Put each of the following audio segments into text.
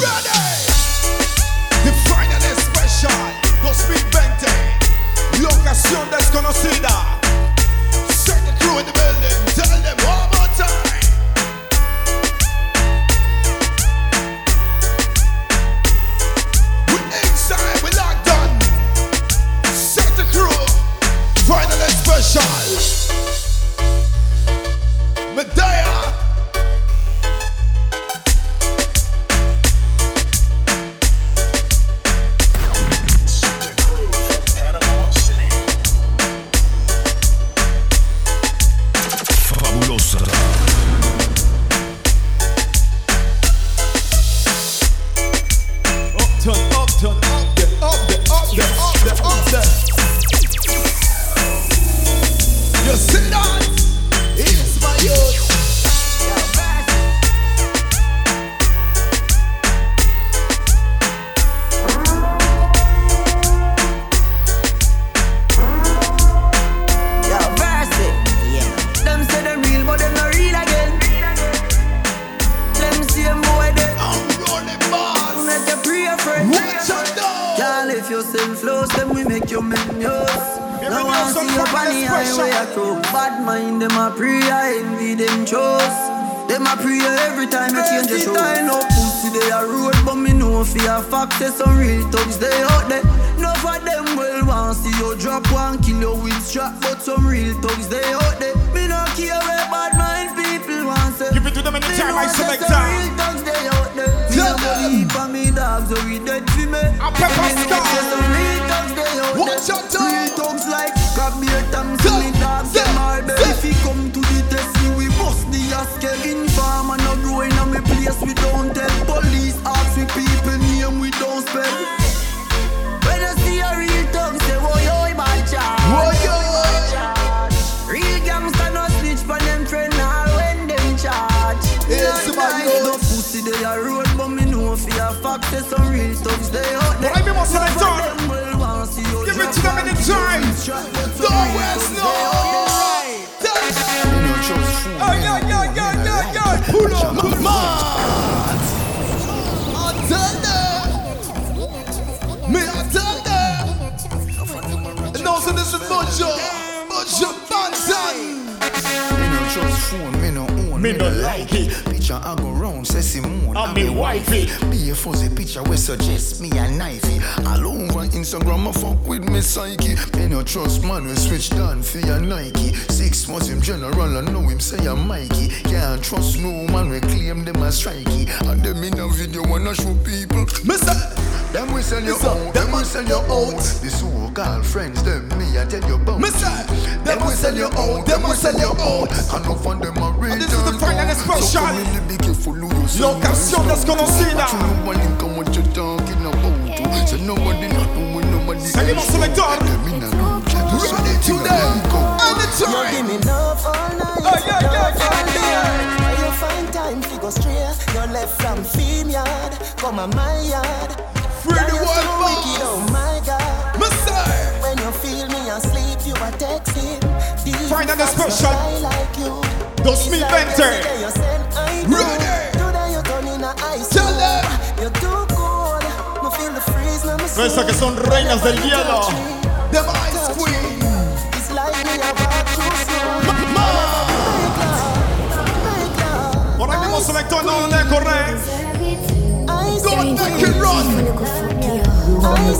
Ready!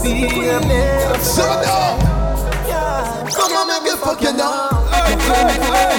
Be man. Shut up. Come on, make it fucking down. Hey, hey, hey.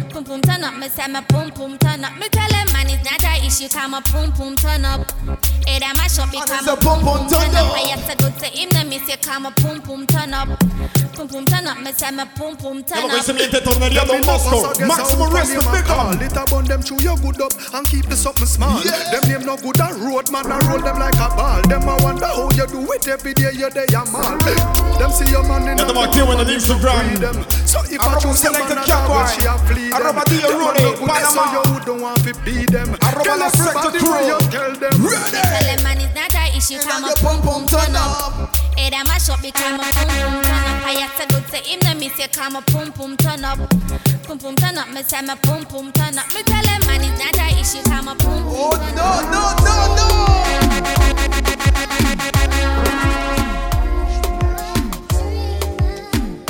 Pum pum turn up, me say, me pum pum turn up. Me tell him, man, it's not a issue, come a pum pum turn up. Hey, that mash up, And become it's a pum pum turn up. I had to go to him, then me say, come a pum pum turn up. Pum pum turn up, me say, me pum pum turn Quello che up. si mette torneria Don Bosco. Maximum respect, big up. It a bun them chew your good up and keep the something small. Yeah. Them name no good a road man, I roll them like a ball. Them a wonder how you do it every day. You day a mall. Them see your man in Yeah, a them are killing on Instagram. freedom. So if I Arroba choose them selected man, I Jack dog, White. she a. Arroba Dio Them a Rooney, no good, Panama. So you don't want to be them. Arroba Tell La Secta everybody Crew. you tell them. Ready? Tell him, man, it's not a issue, come a your pum pum pum pum turn turn up. Hey, that mash up, become a pum pum turn up. I had to go to him, then me say, come a pum pum turn up. Pum pum turn up, me say, me pum pum turn up. Me tell him, man, it's not a issue, come a pum pum Oh, no, no, no, no.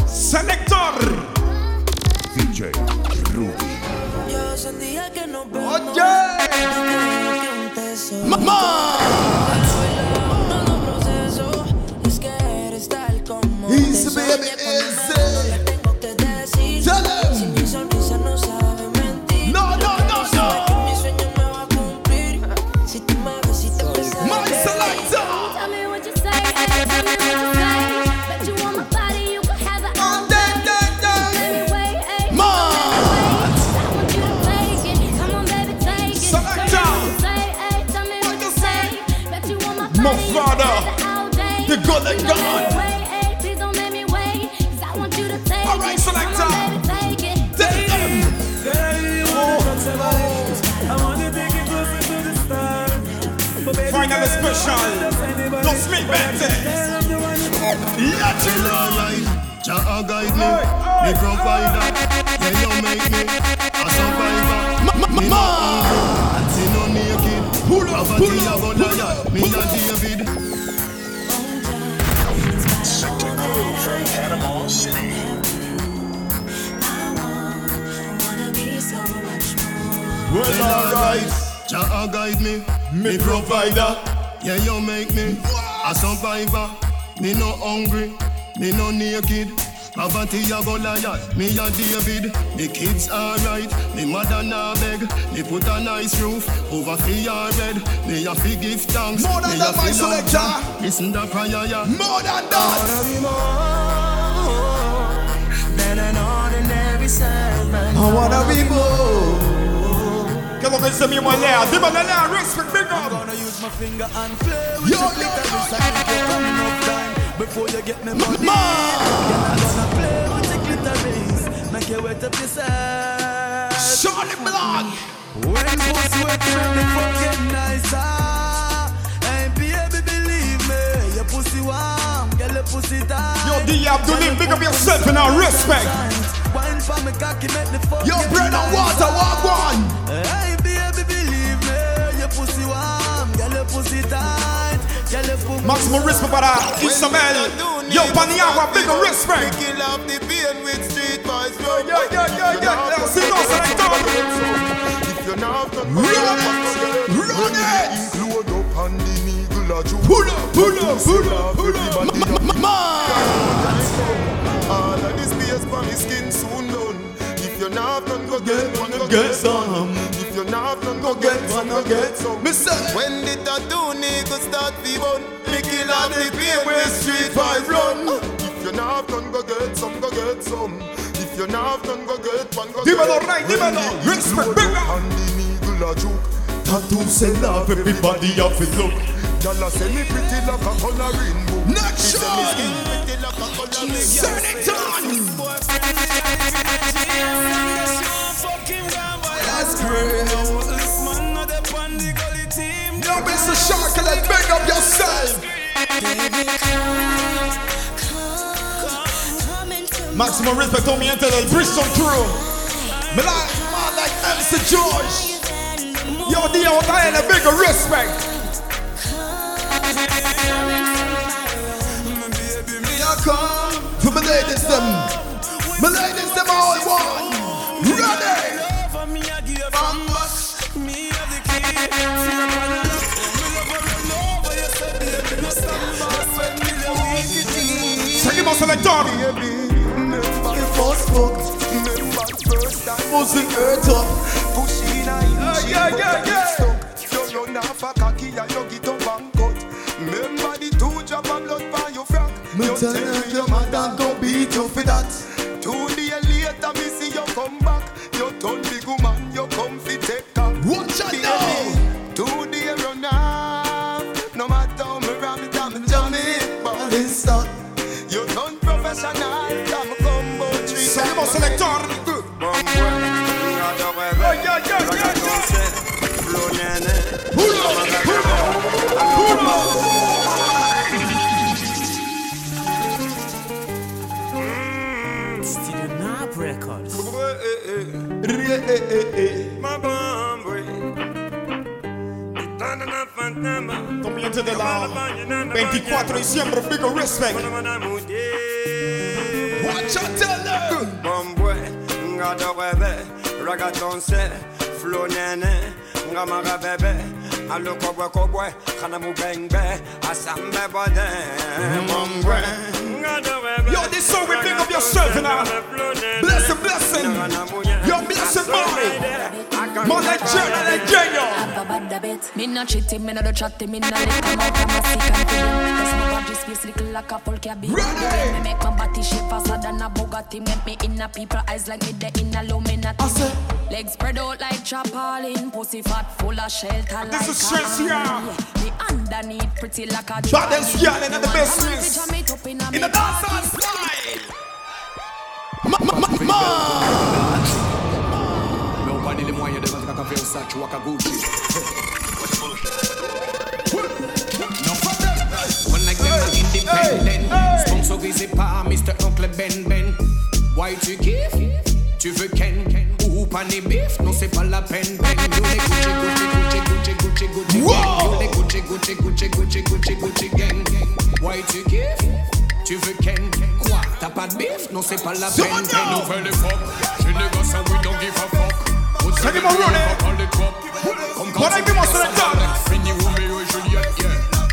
Selector. DJ nos vemos. Oye. que un tesoro. Mamá. Proceso es que eres tal como Easy, baby, easy. I want you to take All right, selector. take them. Final special. Don't speak better. Let it alright. Jah guide me, me provider. You make me a survivor. Me no hungry, me no naked. Pull up, pull up, Well, alright. Jah guide me, Me provider. Yeah, you make me a survivor. Me no hungry, me no naked. Poverty a go liar, me a David. The kids alright, me mother nah beg. Me put a nice roof over fi bed. Me a fi give thanks. More than me that, my selector. Listen the prayer, yeah. More than that. Than an ordinary servant. I wanna be more. Lo que se mi malea, di malea, respect, big up. Gonna use my finger and play with Yo, your yo, clitoris yo, and make you come enough time before you get me money. Ma. I'm gonna play with your clitoris, make you wet up yourself. Charlie Blood. When pussy wet, make the fuck get nicer. Hey, ah. baby, believe me, your pussy warm, girl, your pussy tight. Yo, D. Abdulin, big up yourself and our respect. Wine for me cocky, make the fuck Yo, get bread and water, walk one. Girl, your pussy Máximo respect para Isabel. Yo, Paniagua, big respect. Kill off the pain with street boys. Yo, yo, yo, yo, yo, see those selector. If you're not done, Run it, run it. Load up on the needle a juke. Pull up, pull up, pull up, pull up. Ma. All of this space for me skin soon you're not done, go get one, go Get some. If you're not done, Go get one, go get some. Me say. When the tattoo nigga start fi bun, me kill off the when street five run. If you're not done, go get some, go get some. If you're not done, go get one, go Dímelo, get right, dímelo. Respect, big up. And the needle a juke. Tattoo say love, everybody have to look. Y'all say me pretty like a coloring book. Not sure. skin pretty like a coloring book. Turn it on. Maximum respect on me enter the Bristol crew. Me like man like MC George. Yo, Dio, I ain't a bigger respect. To my ladies them. My ladies them all one. Ready? Seguimos selector. Remember the first fuck. Remember the first time. Pussy hurt up. Pushing a inch. Yeah, yeah, yeah. You run off a cocky and you get up and cut. Remember the two drop of blood by your frack. Me You tell tell her me your your mother go beat you for that. Tree. Salimos selector. Still not records. Comienzo de la 24 de diciembre, big respect. Watch out. Bombwe, nga do rêve, ragaton se, flow nene, nga maga alo kobwe kobwe, kana mu bengbe, asambe bode, bombwe, nga do rêve. Yo, this song we big up yourself now. Blessing, blessing. Yo, blessing, boy. Man, Nigeria, Nigeria. Have a bad bit. Me no cheating, me no do chatting, me no lick come out of sick and feeling. Cause my body space little like a full cabin. Ready. Me make my body shape faster than a Bugatti. Make me in a people eyes like me the in Illuminati. Legs spread out like chapalin. Pussy fat full of shelter like This is a stress here. honey. Me underneath pretty like a But them Johnny. scanning at the business. picture in a In me the dancehall style. Ma- ma- ma- ma- Nobody the moyen de notre café au sac, waka Gucci. One like them are independent. Sponsorisé par Mr. Oncle Ben Ben. Why tu kiffes? Tu veux Ken? Ou pané bif? Non, c'est pas la peine. Ben, you les Gucci, Gucci, Gucci, Gucci, Gucci, Gucci. You Gucci, Gucci, Gucci, Gucci, gang. Why tu kiffes? Tu veux Ken? Quoi? T'as pas de bif? Non, c'est pas la peine. Ben, nous fait les fuck. Chez we don't give a fuck. Seguimos running. Por ahí vimos el top. Fini Romeo et Juliette, yeah.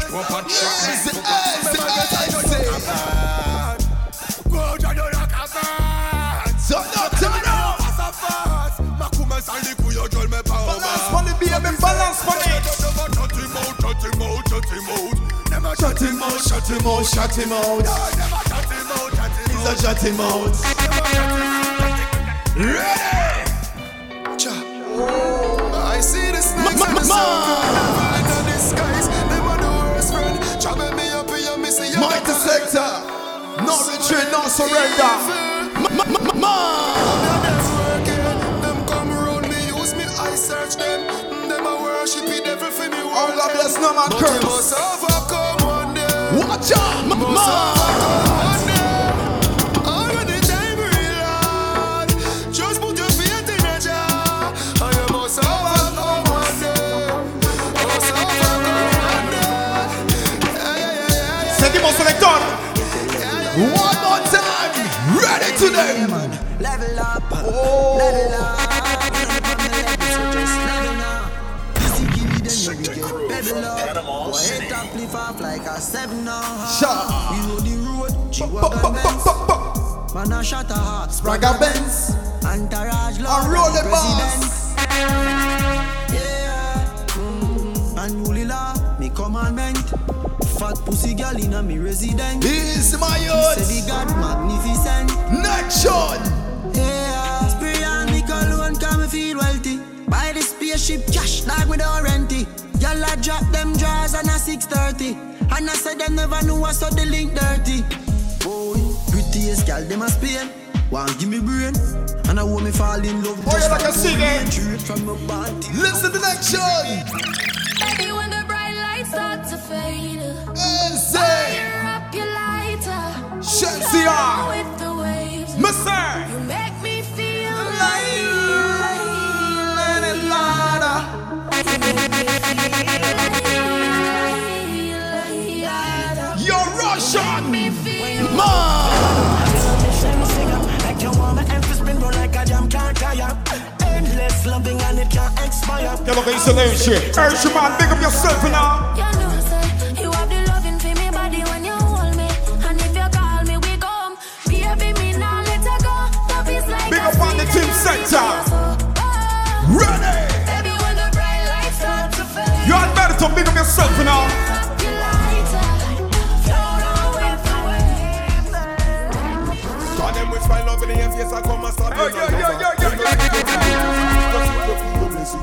Trois pas de Easy, choc. The baby, balance on it. Shut him out, shut him out, shut him out. He's a shut him out. Ready? I see the snakes in the circle. Find the disguise. Them are the worst friend. Trouble me up in your missing. Mighty sector. No retreat, no surrender. Ma- ma- ma- ma- Them come round me, use me, I search them. For me. God bless no man curse. must overcome one day. Watch out, ma- Must ma- overcome one day. All when the time real hard. Just put your faith in a jar. And you must overcome one day. Must overcome one day. Yeah, yeah, yeah, yeah, yeah. Seguimos selector. One more time. Ready to them. Level up, Oh. level up. A seven now. Shot. We know the road, she walk on Benz. Man a shot a heart, Spragga Benz. Entourage A lord, roll the boss. Yeah, mm. unruly law, me commandment. Fat pussy girl inna me resident. This is my Say youth. the God magnificent. Nation. Yeah, spray on me cologne, come me feel wealthy. Buy the spaceship cash like we don't rent it. Y'all a drop them drawers and a 630. And I said them never knew I saw the link dirty. Boy, prettiest girl them a Spain. Want give me brain. And I want me fall in love. Oh, Boy, you like a singer. Straight from my body. Listen to Nation. Baby, when the bright lights start to fade, uh, Easy. fire up your lighter. Shenseea. With the waves, Mister. Can't expire. ¿Qué es lo que dice Leche? Urge man, big up yourself now. You know, say, you have the loving for me body when you hold me. And if you call me, we come. Baby, me oh. now let center. Ready. You are better to big up yourself now. Cause them with smile up in the face, I come and stop Oh, yeah, yeah, yeah,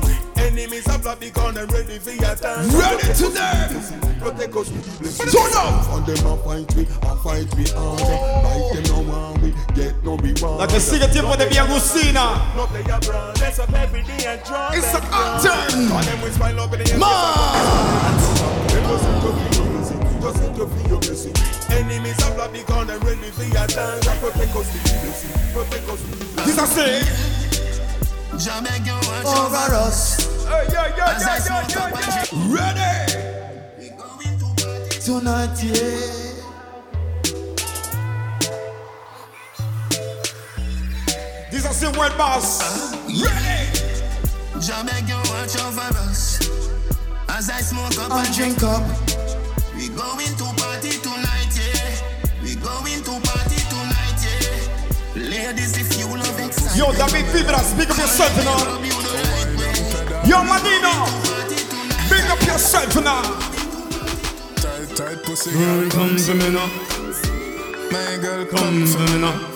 yeah, Enemies are black because they're ready for your time. Ready to them. Protect us with blessings. Turn up. And them a fight we, a fight we hard. Fight them no one we get no reward. La che sigue tiempo de Via Agustina. No play a brand, let's up every day and draw. It's an anthem. Cause them with smile up in the face, Man. Just sit to feel easy, just sit to feel your blessing. Enemies are black because they're ready for your time. Protect us with the blessing. Protect us with blessing. This I say. Over us. Hey, yeah, yeah, yeah, yeah, yeah, yeah. Ready. Tonight, yeah. This I say word boss. Uh-huh. Ready. Jah beg you watch over us As I smoke up And drink up. We going to party tonight, yeah We going to party tonight, yeah Ladies, if you love excitement Yo, David Vibra, speak up yourself now. Yo, Madino, big up yourself now. Tight, tight pussy Girl, come to me now. My girl, Come to me now.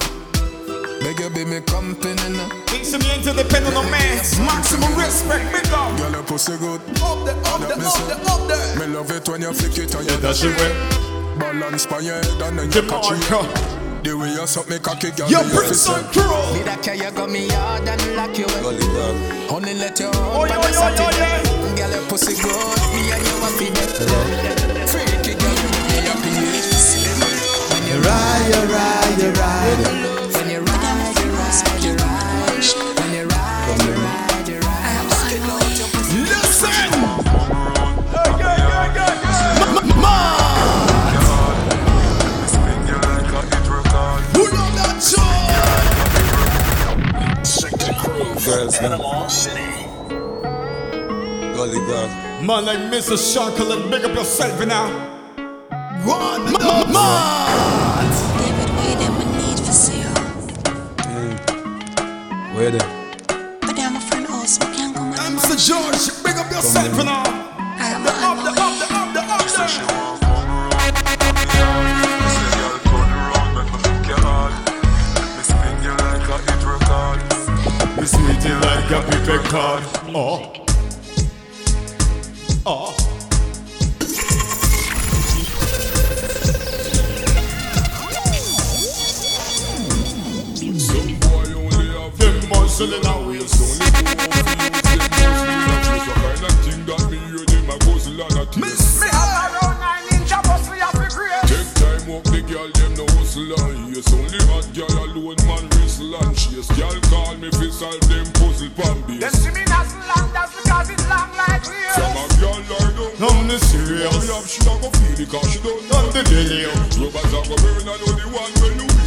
Beg you be me company now. Instrumental depending on man. Maximum respect, big up. Girl, your pussy good. Up there, up there, up there, up there. Me love it when you flick it and you That's it, way. balance by your head and then The you catch it. Marker. The way you suck me cocky, girl. Yo, me Prince have on to say. Me that care you got me hard and lock you up. Honey, let your Oh, own yo, body yo, yo, satisfy. yo. Girl, your pussy good. Me and you a feed it. Freaky girl, me happy. When you Ride, you ride, you ride. when you ride, you ride, you ride. When you ride, Girls, man. Gully girl. Man like Mr. Chocolate, big up yourself now. One, ma- ma- David, where them I need for see you. Where they? But I'm a friend also, can't come I'm Sir George, big up yourself now. A pipet card. Oh. Oh. Some boy only have Them muscle in our waist. kind of thing that me hear them a guzzle and a taste. Take time up the girl, them no hustle and yes Only hot girl alone, man whistle and chase Girl call me fi solve them puzzle pan base From a girl like them I'm the Hurry serious. up, she a go feel it cause she don't know the delirium. Robots a go burn, I know the one when you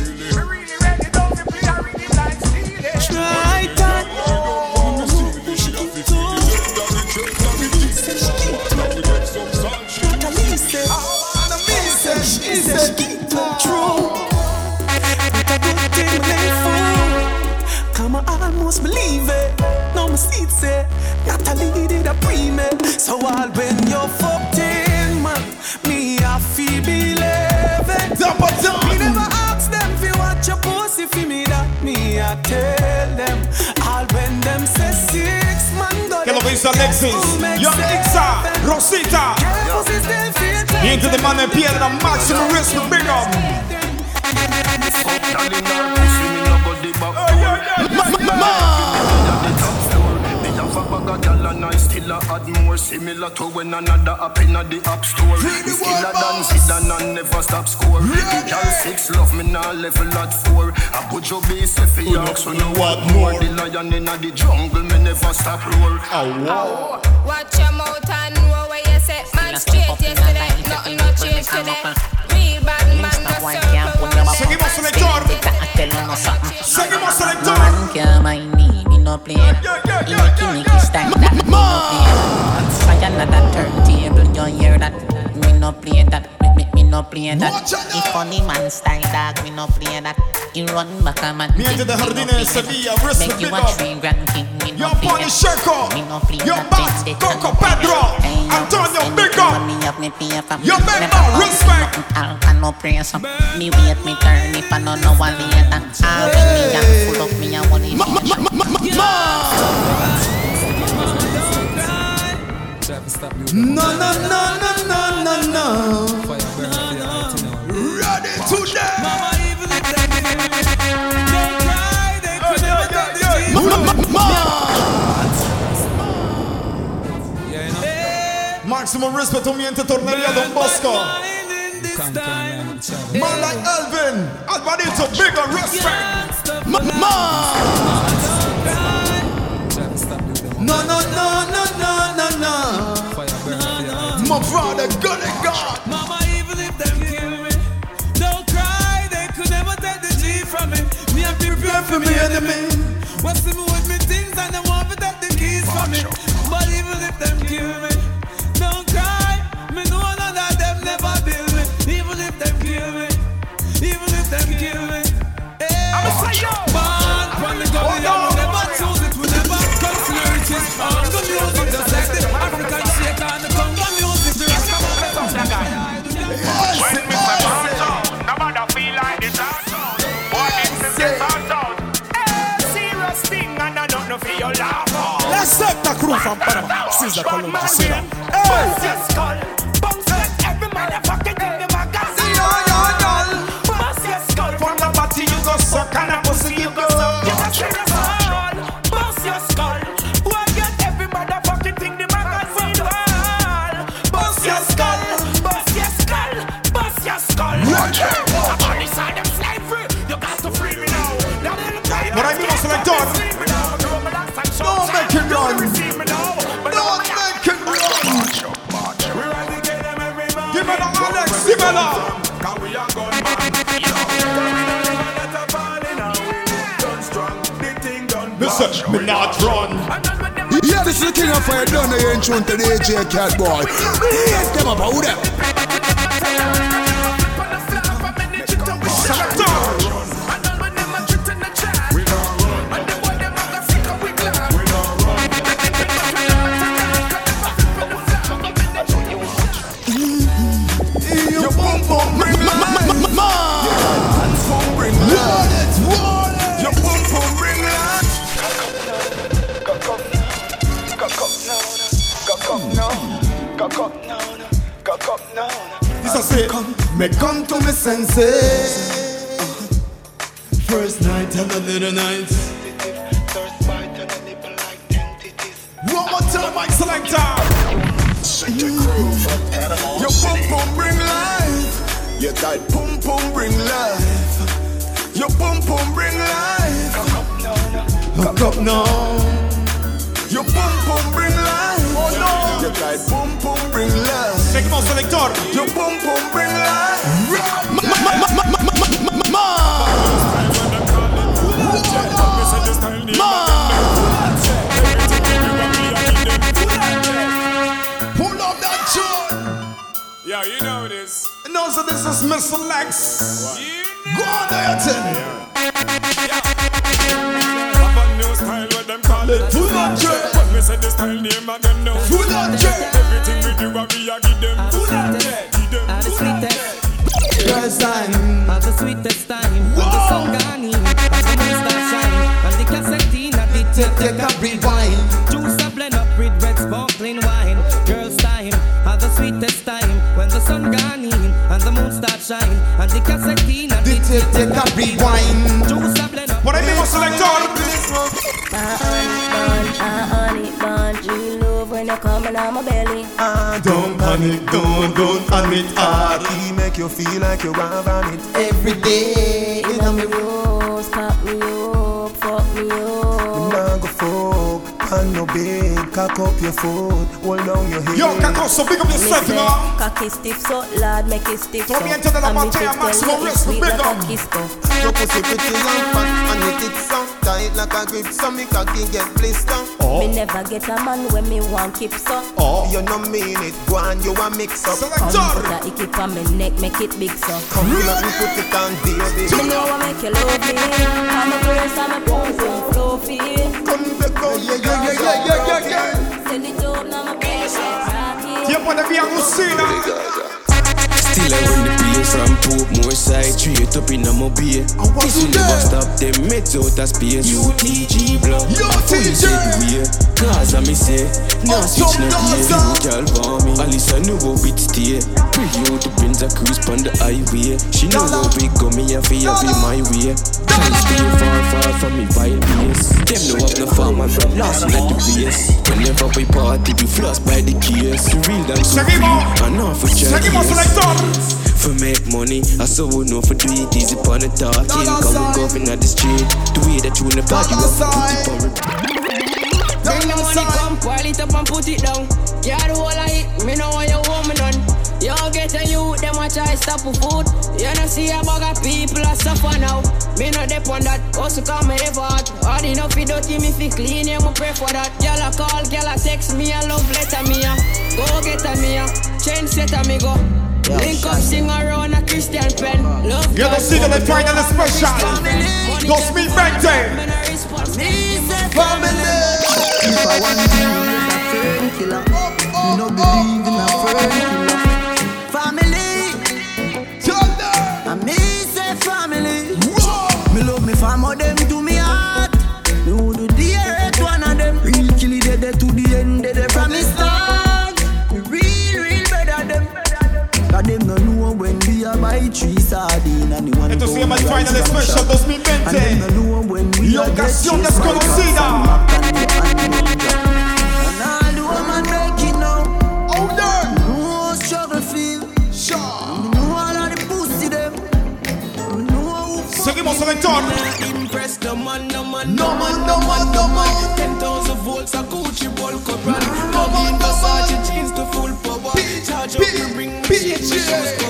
Now my seat say, Natalie did a pre-me. So all when you're fucked in, man, me I feel believe it. Double down. Me never ask them if you watch your pussy for me that me I tell them. All when them say six man go Que lo dice Alexis. Young Ixa, Rosita. Y entre de mano de piedra, máximo respect, big up. I still a add more similar to when another up in the app store. Still a dance it and never stop score. The girl six love me now level at four. I put your base if you ask you know what more. The lion in the jungle me never stop roar. Oh, Watch your mouth and know where you say. Man straight yesterday, nothing no change today. Real bad man go circle Seguimos, selector. Seguimos, selector. No play. In a kinky style that me no play. Try another turntable, you hear that? Me no play that. Me, me, me no play play that. If funny man style dog, me no play that. You run back a man. Miente de Jardines, Sevilla, Bristol, Make you a up. tree grand king. Me no Yo, play Bonnie that. Sherko. Me no play that. Bats, This, this, Coco and. Pedro. Hey, yo, Antonio, send big it up. to Me up me pay for me. Yo, big Never respect. nothing All can no praise. so Me wait me turn if I no know a later. All when me young full up me a one in. No, no, no, no, no, no, no. To dance. Maximum respect to Miente Torneria Don Bosco. Man like Elvin, Alvarito, bigger respect. Ma- No, no, no, no, no, no, no. My brother, good and God. Prepare for me enemy. What's the move with me things and them want the keys me. But even if them kill me, don't cry. Me know none of them never build me. Even if them kill me, even if them kill me. I'm a say yo. Let's take the crew from Panama. Caesar Columbus, sit down. Bounce your skull, bounce let every motherfucking thing in my gas. Bounce your skull from the body you go suck and a pussy you go suck. You Listen, me not run. Yeah, this is the king of fire done the tune to the AJ Cat boy. Yes, them about them. This is it. Me come to me senses. First night and a little night. One more time, my selector. Your pum pum bring life. Your tight pum pum bring life. Your pum pum bring life. Hook up now. Your pum pum bring life. Your tight pum pum bring life. Seguimos, selector. Your pum pum bring life. Pull up that. Yeah, you know this. No, so this is Mr. Lex. Go on tell me. Have a new style, what them call it. Full on jet. Me say the style name and them know. Full on jet. Everything we do, what we a give them. Full on jet. Give them. the sweetest. Girls time. Have the sweetest time. When the sun gone in, and the moon start shine, and the cassette in a bit Take, take a rewind. Juice a blend up with red sparkling wine. Girls time, have the sweetest time. When the sun gone in, and the moon start shine, and the cassette in a bit Take, take a rewind. Juice a blend up. What I mean, was selector. When you coming on my belly. Ah, don't panic, don't, don't panic hard. He make you feel like you want on it every day. You know me rose, pop me up, fuck me up. Nah go no bed, cock up your foot, hold down your head. Yo, Kako, so big up yourself, you know. Cocky stiff so lad, make it stiff so. Told me into the And me Lamontia, fi tell maximum you respect, it's sweet big like up. a kiss cup. Your pussy pretty and fat and it it so tight like a grip, so me cocky get blister. Me oh. never get a man when me want keep so. Oh, you no mean it, go on, you a mix up. Come put a icky on me neck, make it big so. Come let me put it on, baby. Me know I make you love me. I'm a girl, I'm a pum pum fluffy. Come back out, yeah, yeah, yeah, yeah, yeah, yeah, yeah. Send it up, now my precious rocky. Tiempo de via Lucina. Still I run the place from Portmore side Straight up in my bay This will never stop them meds out of space UTG blood Police everywhere Cause I me say Nah switch no gear. You girl want me. Alice I know how it stay Pretty out the Benz I cruise pon the highway. She know how big go me and fi have it my way. Tryna stay far far from me vile place Them know up no farm and from lost in the race Whenever we party we floss by the case The real dance so free And not for charity. For make money, I so would know for do it easy upon the talking. Come we go in the street, the way that you in the party, you have put it on. Bring the money, come, pile it up and put it down. Yeah, the whole of it, me know what you want me done. You get a youth, them a try stop for food. You know see a bag of people a suffer now. Me no dep on that, also come me ever hot. Hard enough fi dirty, me fi clean, yeah, me pray for that. Girl a call, girl a text me, a love letter me a. Go get a me a, change set a me go. Link up, sing around a Christian pen. Love You're the single and final special. Dos mil veinte. If I want to be a friend killer, me no believe in a friend killer. Me family, them to me heart. Do the earth one of them. Real kill it dead to the end, dead from me start. Me real, real better them. Cause them no know when we are buy three sardine and the one pound llama el Final Special. And them no 2020. know when we Y ocasión chased by cops desconocida. Seguimos, selector. Impress the man, no man, no man, no man, no man. Ten thousand volts, a Gucci bulk up run. In Versace jeans to full power. Charge up, my shit, my shoes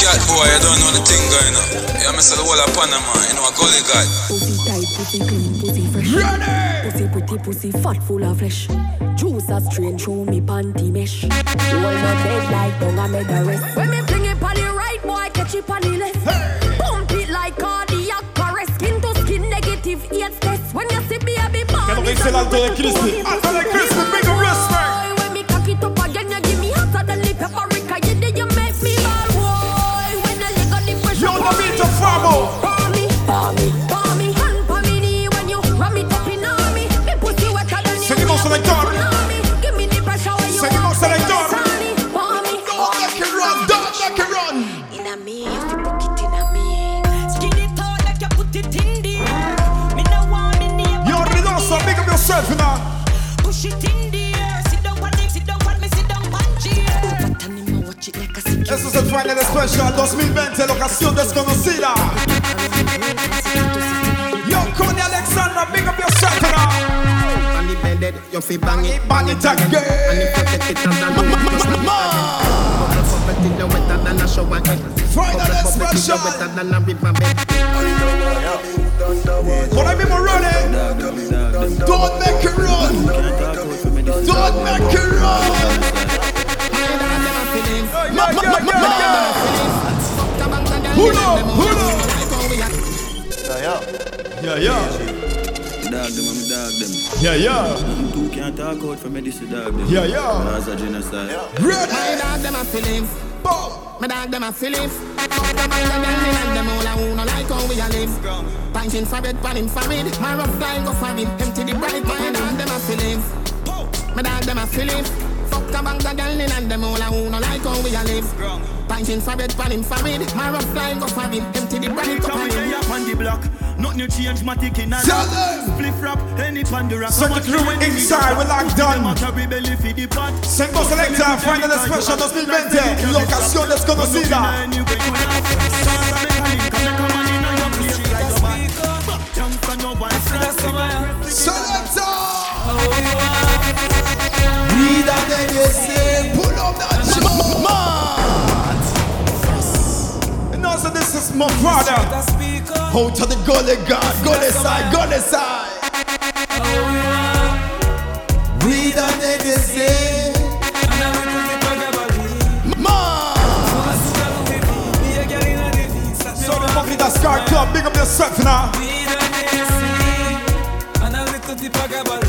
cat boy, I don't know the thing going on. Yeah, I'm the whole of Panama, you know, a gully guy. Pussy tight, pussy clean, pussy fresh. Pussy pretty, pussy fat, full of flesh. Juice a strain through me panty mesh. Hold my dead like tongue I made a rest. When me fling it on the right, boy, catch it on the left. Pump it like cardiac arrest. Skin to skin, negative AIDS test. When you see baby ¿Qué es lo que dice el alto de Crispy? Alto beat Final Special 2020, locación desconocida. Yo, Connie Alexandra, big up yourself, you know. On the bed, you fi bang it, bang it again. And if you it and then you mismo, running. Don't make it run. Don't make it run. Pull up. Yeah, yeah. Dog them, dog them. Yeah, yeah. Them two can't talk out for me, this is dog them. Yeah, yeah. That's a genocide. My dog them a feelings. My dog them the man and them all a who no like how we a live. Pinting for bed, pan infrared. My rough guy go for it. Empty the bright. My dog them a feelings. My dog them a feelings. Fuck Pack a girl in and them all a who no like how we a live. Pint infrared, pan infrared. Marrow fly go for him. Empty the up on him. up on the block. Nothing change, in a Tell. Flip rap, any pandora. Crew inside, we locked down. Selecta, final special 2020. Locación desconocida. Selecta. De ese, pull up that. You know, this is my brother. Out to the gully god, gully side, gully side. Vida de ese. So the fucking that Scar Club, big up yourself now.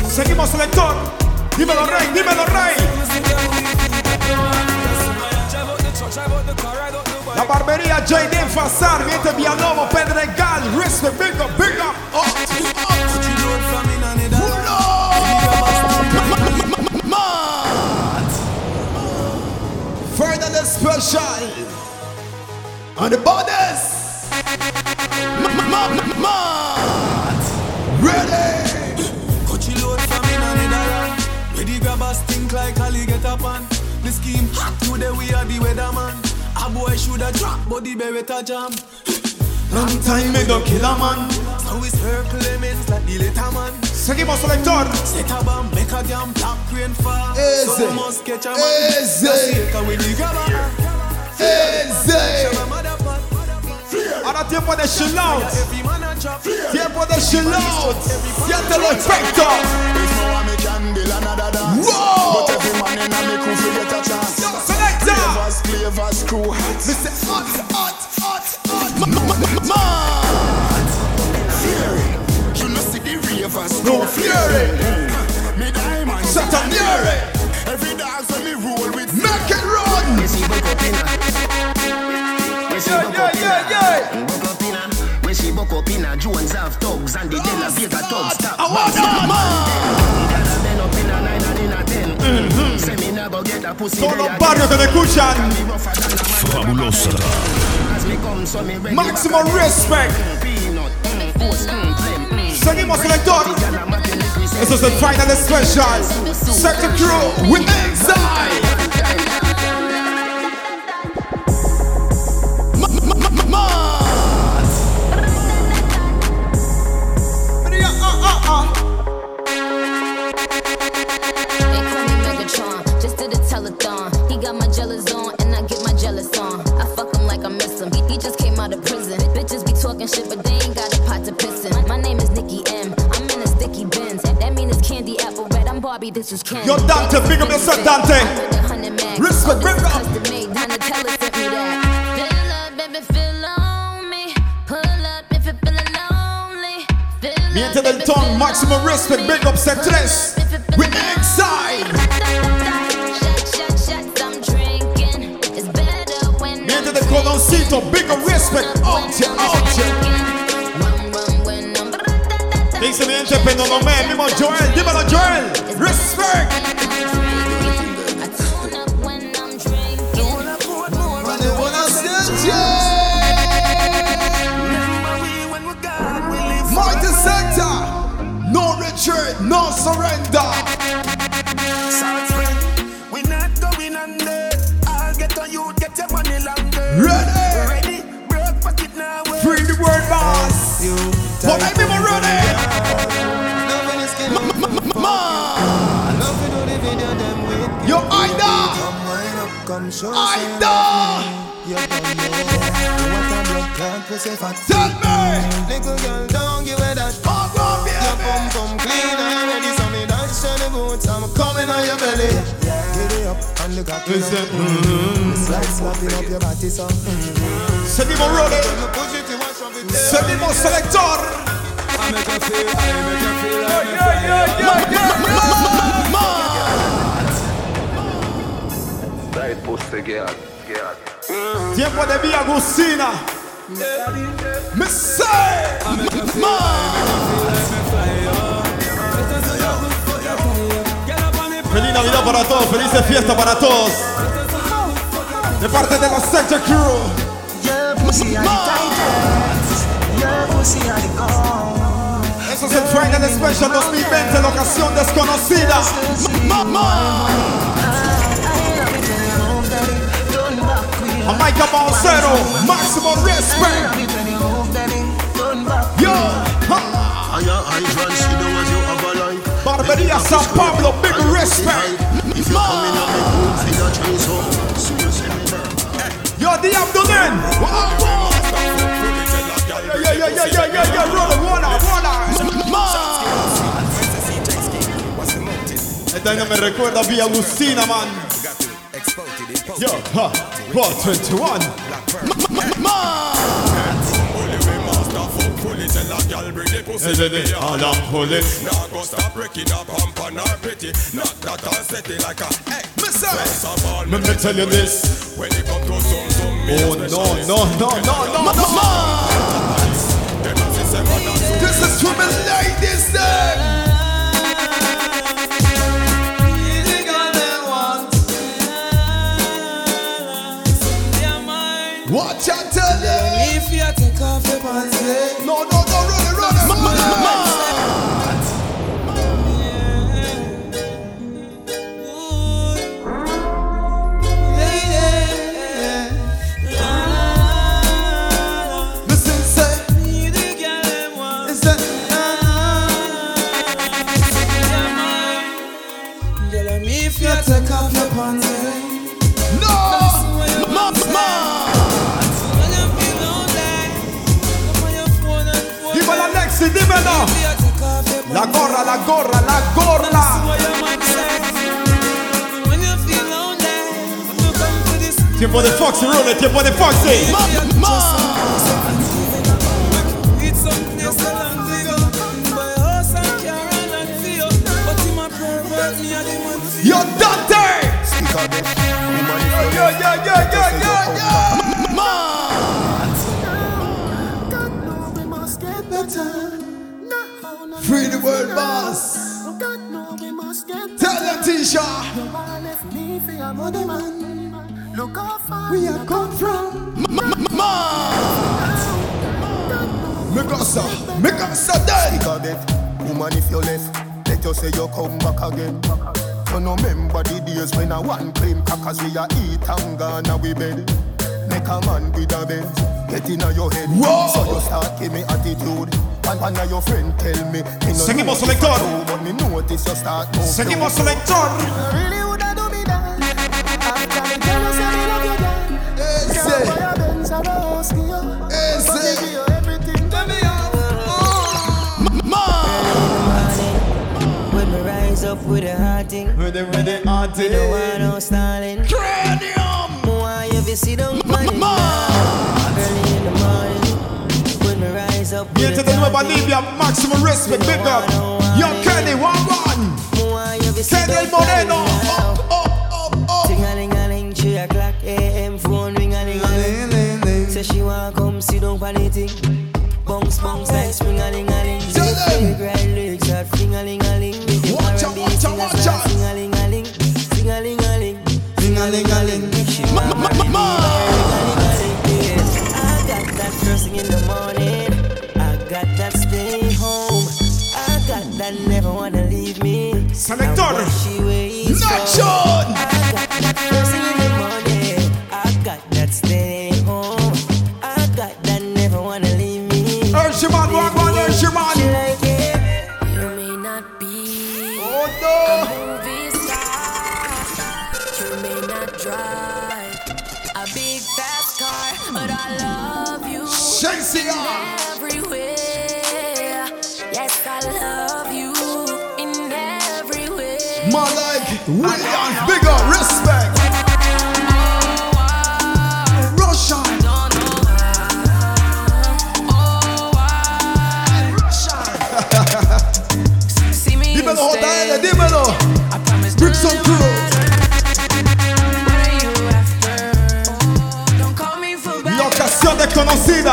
Seguimos selector. Dímelo rey, dímelo rey. La barbería J.D. Fasar, Miente Villalobos, Pedregal, Respect, big up, big up. Oh, Further the special on the borders. Think like Ali get up on. The scheme hot today we are the weatherman. A boy shoulda drop, but the beretta jam. Long time me don't kill a man. So we circle lemons like the later man. Seguimos selector. Set a bomb, make a damn black rain fall. Easy. So must catch a man. Easy. Take away the grabber. Easy. Ahora tiempo de chill out. Tiempo de chill out. Siente el efecto. Wow. Crew hot. Me say hot, hot, hot, hot. Fury. You know see the ravers. No fury. Me diamond. Set a fury. Every dog when me roll with. Make it run. Yeah, yeah, yeah, yeah. When she buck up in a Jones have thugs and the De La Vega thugs. I want that man. Ten. Say go get a pussy Todos there los barrios que me escuchan. Fabulosa. As me come so me ready Maximum respect. Seguimos selector. Eso es el final special. Second crew with Exile. I'm Barbie, this is Ken. Yo, Dante, big up yourself, Dante. Respect, big up. Custom made, Donatella sent me that. Up, baby, fill on me. Pull up if you're feeling lonely. Miente del ton, maximum respect, big up set 3. With Exile. I'm drinking. It's better Miente del cordoncito, big up respect. Oche, oche. Dice mi gente, pero no me, mismo Joel, dímelo Joel. Respect. Sector. No retreat, no surrender. We not going under. I'll get on you, get your money longer. Ready? Ready? Broke pocket now. Free the word boss. But I be more ready. Ida. Tell me. Little girl, don't give her that. Oh, go, Your pum pum clean already, so me dance to the boots. I'm coming on your belly. Get it up and look at Is it? It's like slapping up your body, so. Seguimos rolling. Seguimos selector. I make her feel, I make her feel, Right pussy girl, girl. Tiempo de Vía Agustina. Me say. Melina Navidad para todos, felices fiesta para todos. De parte de la Sector Crew. Eso es el Friday Special 2020, la ocasión desconocida. Mamá. A Micah Balsero, maximum respect. Yo. Barbería San Pablo, big respect. Yo, the Abdomen. Yeah, yeah, yeah, yeah, yeah, yeah, yeah, roll it, one out, one out. Esta vaina me recuerda a Villa Agustina, man. Yo, ha, 121. Hey, baby, all I'm pulling. Now go stop breaking up pump on our pity. Not that set like a hey, Let me tell you this. when it come to some some Oh, no, no, no, no, no, no. This is for my ladies, then. La gorra, la gorra. Tiempo de Foxy, Rule, tiempo de Foxy. Yo. Yeah, yeah, yeah, yeah, yeah, yeah. Free world, boss. Tell them, Tisha. Look how far we are come from. Mikasa, Mikasa, Daddy. Woman, if you left, let you say you come back again. You no remember the days when I one claim crackers we a eat and gone a we bed. Make a man with a Benz, get in your head. Whoa. So you start give me attitude. And one of your friend tell me, me no Seguimos, selector. But me notice you start move Seguimos, selector. Really woulda do me that. After me tell you say me love you, girl. Girl, buy a Benz and a house for you? But me give you everything to me When me rise up with a hard with a with a hard thing, no one no stalling. Cranium. Why you be sit down on Bien to a the Nueva hard thing, Libia, maximum respect, big up. Yo, Kenny, one one. why you be sit Kenny down on it Moreno. now? Ting-a-ling-a-ling, three o'clock a.m. phone. Say she wanna come sit down on the thing. Bounce, bounce like spring-a-ling-a-ling. Big right legs waits Williams, big up, respect. Russian. See me Dímelo, JL, instead. dímelo. Brixton Crew. Don't call me for bad. La ocasión desconocida.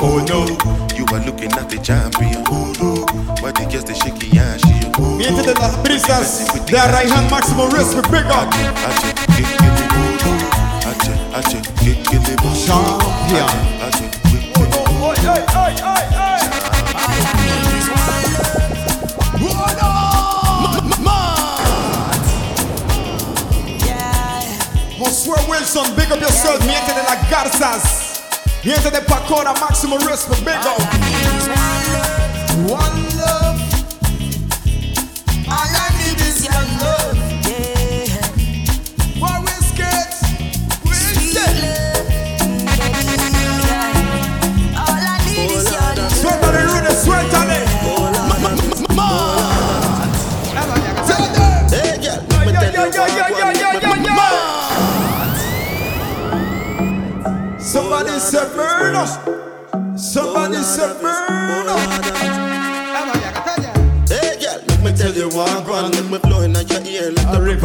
Oh no. You are looking at the champion. Voodoo. Why they guess the shaky and she. Miente de las brisas de Raihan Máximo Respect, big up. Champion. Josué Wilson, big up yourself. Miente de las garzas. Miente de Pacora, Máximo Respect, big up.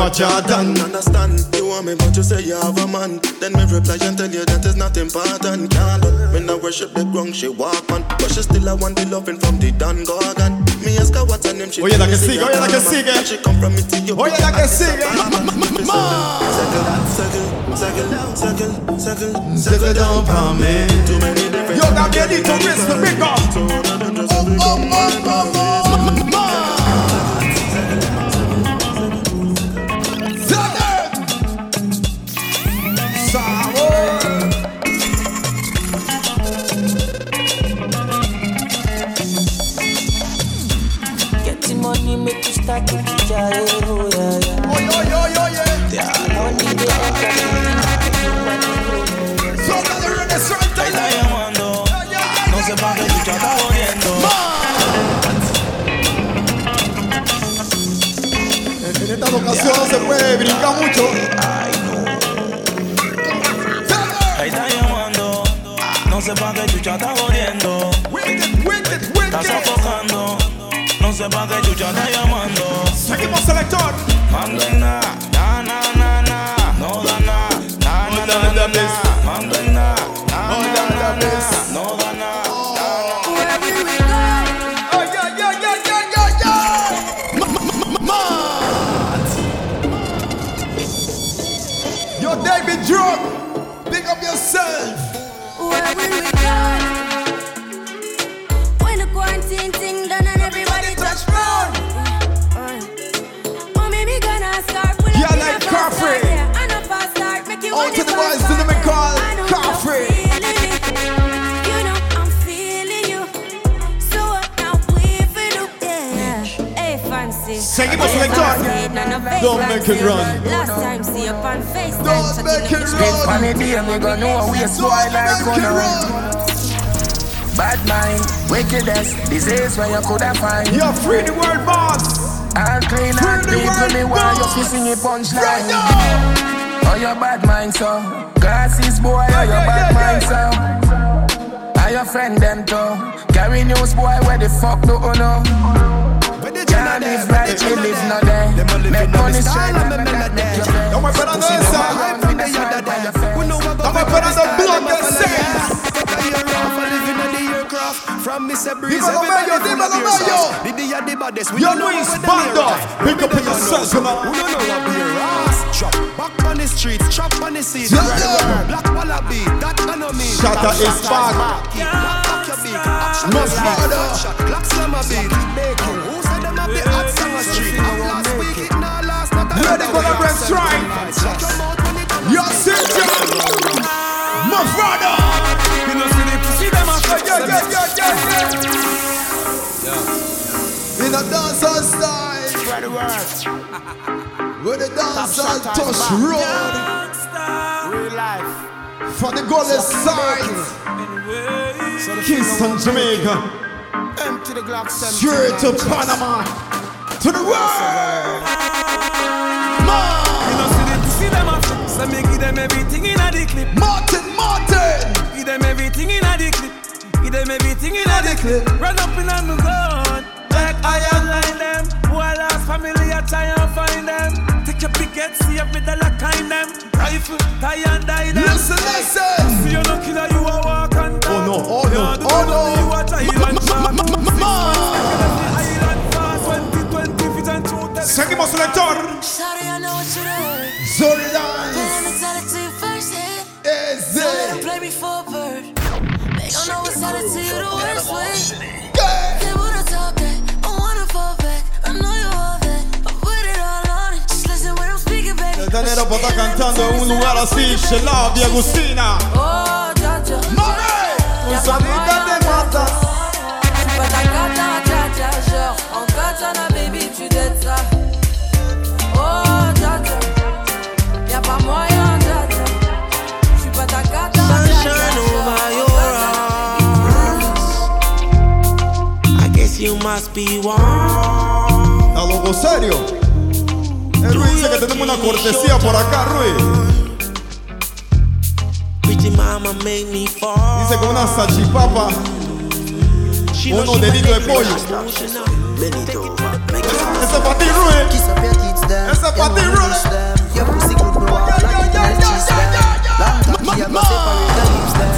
Like the river Jordan Understand, you want me but you say you have a man Then me reply and tell you that is not important Girl, when I worship the ground she walk on But she still I want the loving from the Dan Gorgon Me ask her what's her name she oh, Oye, la tell me que say sigue, her oye, oh, la que mama. sigue. She come from me to you Oye, la que sigue. Circle, circle, circle, circle, Circle down for me. Too many different Yo, Gabrielito, Respect, big up. Oh, oh, oh, oh, oh. No se puede brincar mucho. Ahí está llamando. No sé pa' qué chucha está jodiendo. Está sofocando. No sé pa' qué chucha está llamando. Seguimos, selector. Mando en na, Don't make it run. Last time see you on face. Don't so make you it know run. it's Funny day, me gonna know we a swine like Make it gonna run. Bad mind, wickedness, disease where you coulda find. You're free the world, boss. All clean Free and the people me want you boss. fi sing a punchline. Right Oh, your bad mind, so Glasses boy, oh, your yeah, bad yeah, mind, so Are your friend them too? Carry news boy, where the fuck do you know? Can't live like live no day. Make money straight, never that make you pay. Estamos esperando esa. Estamos esperando el blog de seis. From Mr. Breeze, everybody full of your Mayo. sauce. The day of the baddest, we don't know Luis what Bando. the name Pick up yourself, you know. We don't know what be ass. Chop back on the streets, chop on the seat. Yeah, yeah. Black wallaby, that I know me. Shatta Back is back. back. Black back your beat. Action Much harder. Black summer beat. Bacon. Who said them the hot summer street? Last week it now last. not Let it go, week. Brent Strike. Your mouth when it Yo, Cynthia. My brother. You know see the pussy them a Yeah, yeah, yeah, yeah, yeah. In a dancehall style. Spread the word. Where the dancehall touch road. Real life. For the goalless side. Kingston, Jamaica. Empty the Glock seven. Straight to Panama. To the world. You know see the pussy them a So me give them everything in a the clip. Martin, Martin. Give them everything in a the clip. Give them everything in a the clip. Run up in on the gun. Like I line them. Who I lost family, I try and find them. Take your picket, see if me dollar kind them. Rifle, tie and die them. Listen, listen. See you no killer, you a walk and talk. Oh, oh, no, oh no, oh no. You a try and talk. Island fast, 2020 fit. Seguimos, selector. Sorry, I know what you did. Solidaridad. Let me tell it to you first, yeah. Ese. Don't let 'em play me for bird. They don't know what's out to you the worst way. They wanna talk that, I wanna fall back. I know you all that, I put it all on it. Just listen when I'm speaking, baby. El Danero está cantando en un lugar así, Shelab y Agustina. Oh, Jaja. Un te mata. J'suis pas ta cata, Jaja, genre En katana, baby, tu dettes ça Oh, Jaja Y'a pas moyen, Jaja J'suis pas ta cata, Sunshine over your eyes. I guess you must be one. A loco serio. El Ruiz dice que tenemos una cortesía por acá, Ruiz. Pretty mama made me fall. Dice con una salchipapa. Unos deditos de pollo. Ese es para ti, Ruiz. Ese es para ti, Ruiz. Your pussy good, me walk like it in a cheese stand. Long cocky, I go separate the lips them.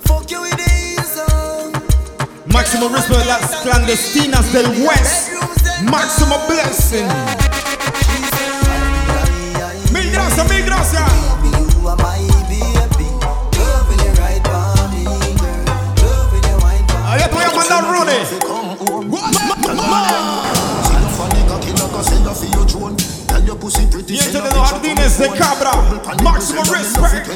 Fuck you with the ease on. Máximo respeto de las clandestinas del West. Máximo blessing. Gracias, mil. You are my baby. Loving you right for me, girl. Loving you wine for Ahí te voy a mandar Rooney. Diente de los jardines de Cabra. Máximo respect.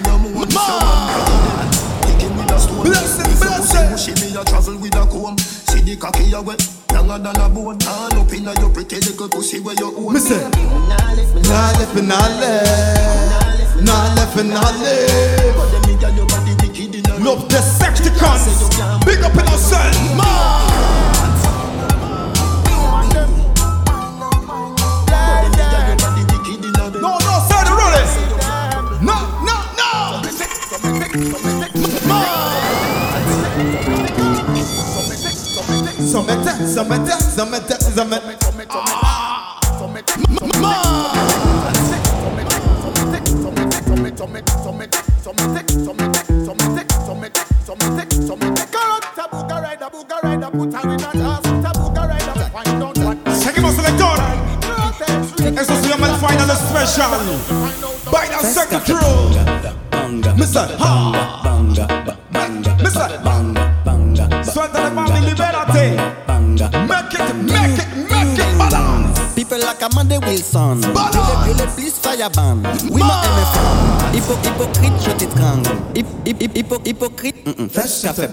Blessing, blessing. She me a travel with a comb. See the cocky a wet, younger than a bone. All up inna your pretty little pussy where you own. Listen. Nah left and nah left. Nah left and nah left. Love the Sexticons. Big up in yourself. No, no, sorry, Rollins. No, no, no. Somete, somete, somete, please fire ban. Oui, ma MFM. Hypo, hypocrite, je t'étrangle. Hip, hip, hip, hypo, hypocrite. Mm -mm. Fresh café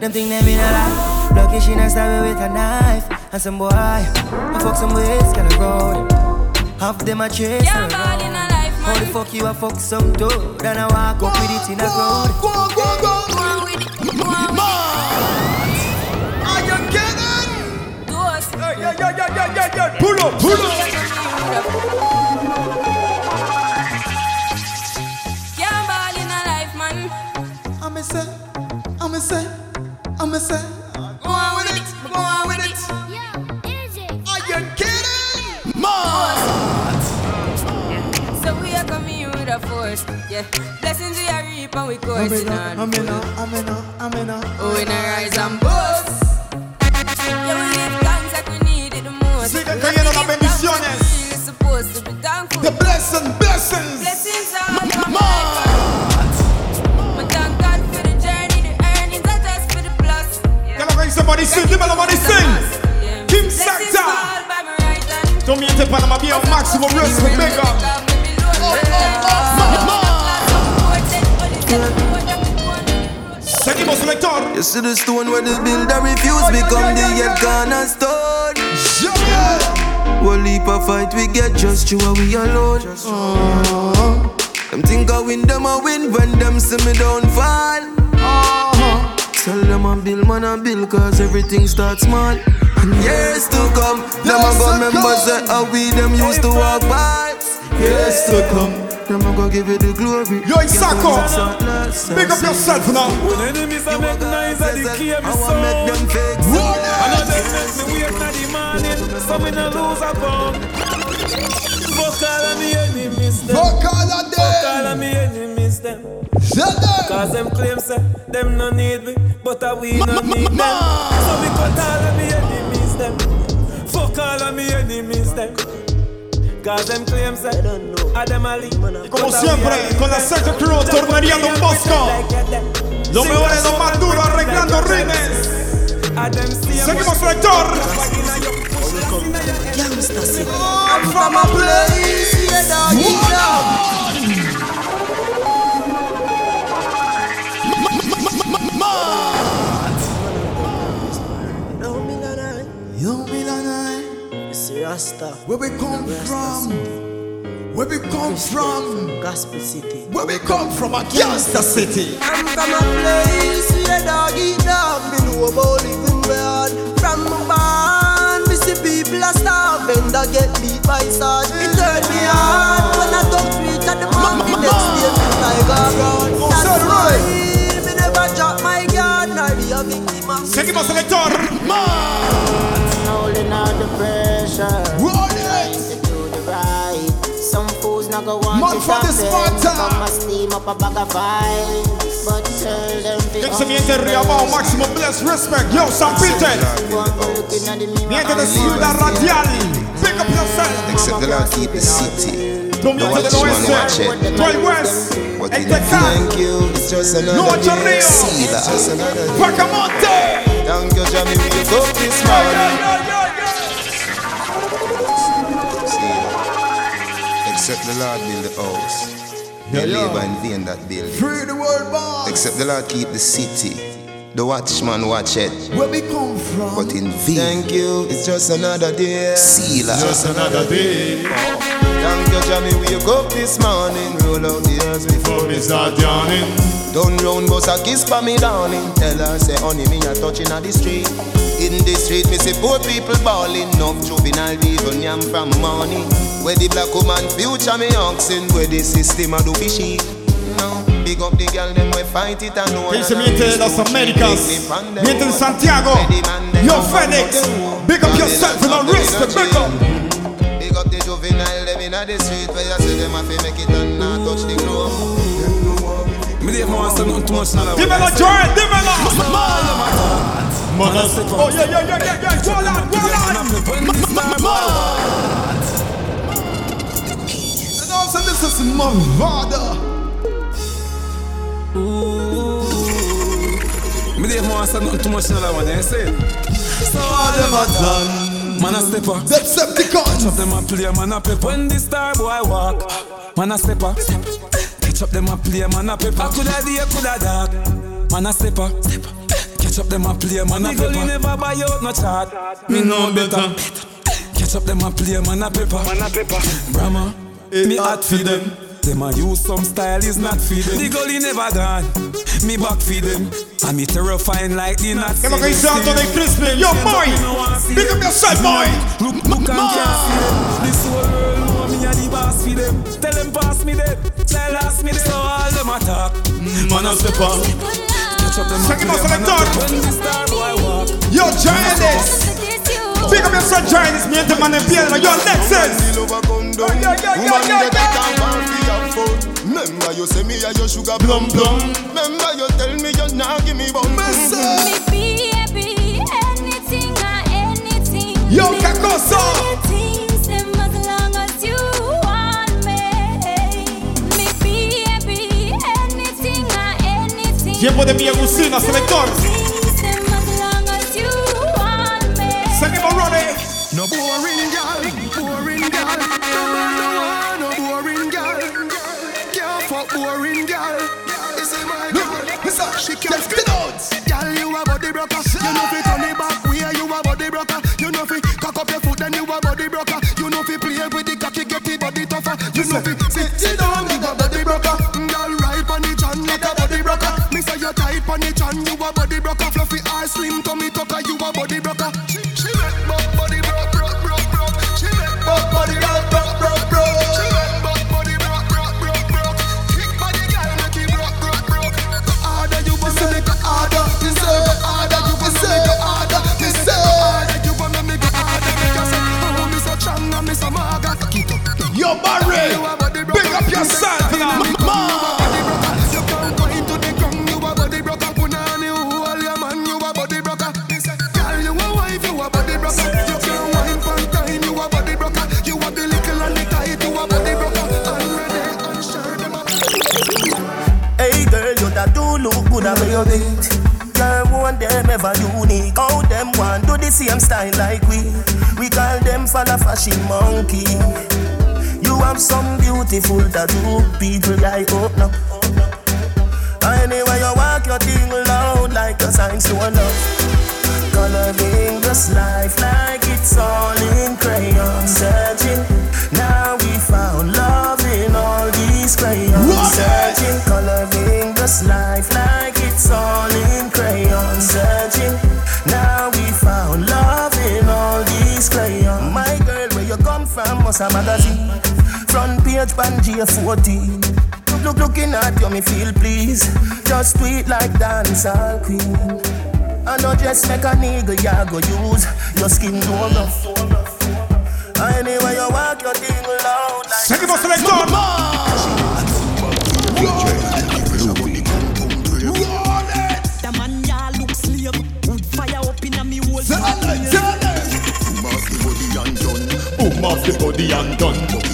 Them think they mean a lot. Lucky she not stab me with a knife. And some boy, I fuck some ways, can I road. Half them a chase Yeah, and ball in a life, How the fuck you a fuck some dude? Then I walk up with it in a crowd. Go, go, go. Go on with it, go on with Are you kidding? it. Do us. Yeah, yeah, yeah, yeah, yeah, yeah. Pull up, pull up. Amena, amena. Just you and we alone. Them think I win, them I win when them see me down fall. Tell them I build, man I build cause everything starts small. And years to come, them I go remember say how we them used to walk past. Years to come, them I go give you the glory. Yo, Isako, oh. big up yourself now. When enemies are make noise at the key of the make them fake I know them make me wake in the morning So me no lose a pound Fuck all of me enemies them. Fuck all of them Fuck all of me enemies them. Cause them claim say them no need me But I we no need them. So me cut all of me enemies them. Fuck all of me enemies them. Cause them claim say I them a lead Como siempre, con la Sector Crew, tornería Don Bosco. Lo mejor es lo más duro, arreglando rines. Seguimos, lector. I'm from a place where dog eat Yo, Milanai. Rasta. Where we come from? Where we come from? Gospel City. Where we come from? A gangster city. I'm from a place where dog eat dog. Me know about living bad. From my barn, me see people a starving. That get beat by sword. It hurt me hard when I don't reach at the mountain. Next day, me like a round. That's why me never drop my guard. Nor be a victim of Seguimos, lector. Holding out the pressure. To the right. Some fools not go want Man to from the happen. Sparta. Come and steam up a bag of vibes. But tell them to Que se miente Riabao, máximo bless, respect. Yo, San Peter. Miente de Ciudad Radial. Pick up yourself. Except the Lord keep the city. Tú The mientes del watchman watch oeste. it. Tú el west. But El in Tecal. thank you, it's just another No Ocho day. Rio. See that. It's just another day. Pacamonte. Eh? Thank you, Jamie, we wake up this morning. See that. Except the Lord build the house. Yeah, They yeah. labor in vain that build. Free the world, boss. Except the Lord keep the city. The watchman watch it. Where we come from? But in vain. Thank you, it's just another day. See that. Just another day. Thank you, Jamie, wake up this morning. Roll out the earth before me start yawning. Done round bus a kiss for me darling. Tell her say honey me a touching at the street. In the street me see poor people bawling. Enough juvenile people yam from money. Where the black woman future me oxen. Where the system a do fishy. No, big up the girl them we fight it and know. Que se miente de las Américas. Miente en Santiago. Yo, Phoenix. Big up yourself and a respect. Big up. Big up the juvenile them inna the street where you see them a fi make it and not touch the ground. Me dey want say nothing too much now. Dímelo, Joel. Dímelo. Oh, yeah, yeah, yeah, yeah, yeah. Go on, go on. And also, this is Mavado. Me dey want say nothing too much now. One, you see? So all them a done. Man a stepper. Decepticons. Catch up them a play, man a pepper. When the star boy walk, man a stepper. Catch up them a play, man a pepper. Coulda day, coulda dark. Man a stepper. Catch up them a play, man a pepper. never buy out no chart. Me know better. Catch up them a play, man a pepper. Man a pepper. Brahma, me hot for them. Them a use some style is not for them. The gully never gone. Me back for them. And me terrifying like the Nazis. Que lo que dice Anthony Crispin. Yo, boy. Big up yourself, boy. Look, look and can't see them. This whole world know me a the boss for them. Tell them pass me them. Tell ask me them. So all them attack. Man a step on. Pick up your sunshine, it's me and the man and your Lexus. Remember you say me a your sugar plum plum. Remember you tell me you give me bum. Me be be anything, or anything. Yo, Kakoso. Tiempo de mi Agustina. boring girl, boring girl. No one no oh, boring girl. Can't fuck boring girl. This is my girl. She can't spit out. Girl, you a body broker. You know fi turn it back. We are you a body broker. You know fi cock up your foot, then you a body broker. You know fi play with the cocky, get the body tougher. You know fi sit. same style like we. We call them for the fashion monkey. You have some beautiful tattoo, people I open up. Anyway, you walk your thing loud like the signs to oh, gonna Coloring this life now. judge ban 14 Look, looking at you, me feel please. Just tweet like dancer queen. I know just make a nigga, ya go use your skin do enough. Anyway, you walk your thing loud like. Second of for Boom off the body and done.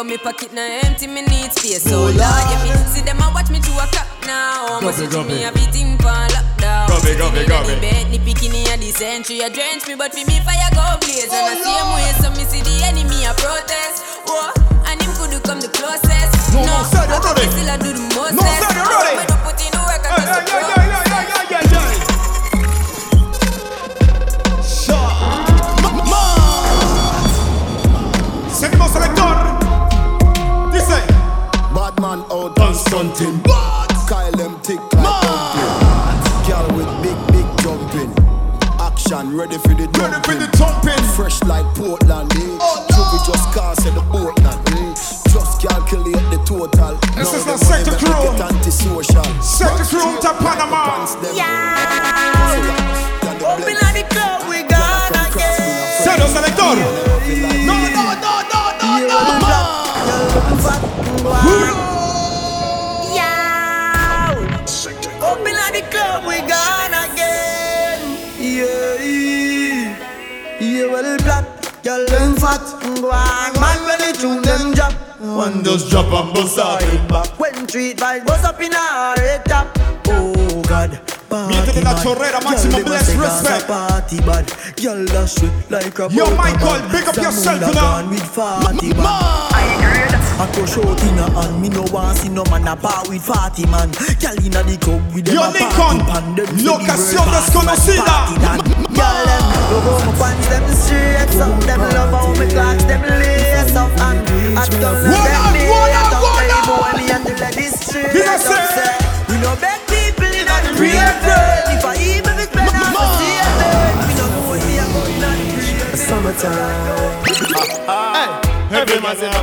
But me pocket na empty. Me need space, so Lord, yeah, me see them a watch me to a clock now. Must Copy, me a beating for lockdown. Copy, copy, Sitting inna copy. the bed, the bikini and the century a drench me, but for me fire go blaze. And the same way, so me see the enemy a protest. Whoa, and him could come the closest. No, no, it I already. still a do the most. No, say it already. When you put in the work, I Hey, just hey, yeah, yeah, yeah, yeah, yeah, yeah, yeah. Dice. Out and stunting. Kyle them tick like pumping. Girl with big, big jumping. Action ready for the Ready for dumping. the jumping. Fresh like Portland, eh? Juvie just cast at the boatland, eh? Just calculate the total. This Now is the Secta crew. it antisocial. Secta crew to Panama. Yeah. Open like the club, we gone again. Cero, selector. No, no, no, no, no, no. Open yeah, well black, girl them fat, go on, man when the tune them drop. One just drop and bust out it back. When street vibes bust up in a red top. Oh God. Miente de la chorrera, maximum bless respect. Party bad, girl dash it like a Yo, butter Michael, man. big up Some yourself, woulda you know. gone with party bad. I agree. I push out in a hand, me no want see no man a bar with party man. Girl inna the club with them Yo, a Lincoln, party pan, them say the locación word party man, desconocida. party done. Girl them love how my pants them straight up, them love how me clocks them lace up and I done them What up, them what lace up, up. what Hey up? boy, me and the ladies straight Did I up, say? say we no beg world. If I even a see a. Summertime. Every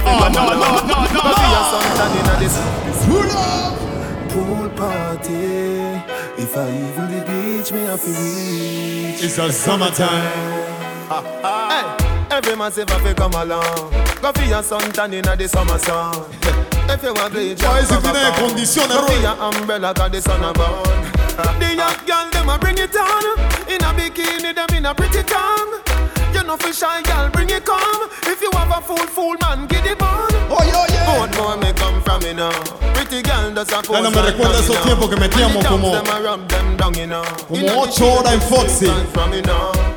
Oh, no, no. Pull up Pool party If I even the beach me to reach It's a summertime. Hey, every say fi come along. Go for your suntan inna the summer sun. If you want bleach Why is it in air conditioner, Go for your umbrella cause the sun a burn. The young girl them a bring it on. In a bikini them in a pretty tongue. You know fi shy girl bring it come. If you You have a fool, fool man, get it on. Oh, yo, yeah. What more may come from me now? Pretty girl does a Ya no me recuerda esos tiempos que metíamos como, como 8 horas en Foxy.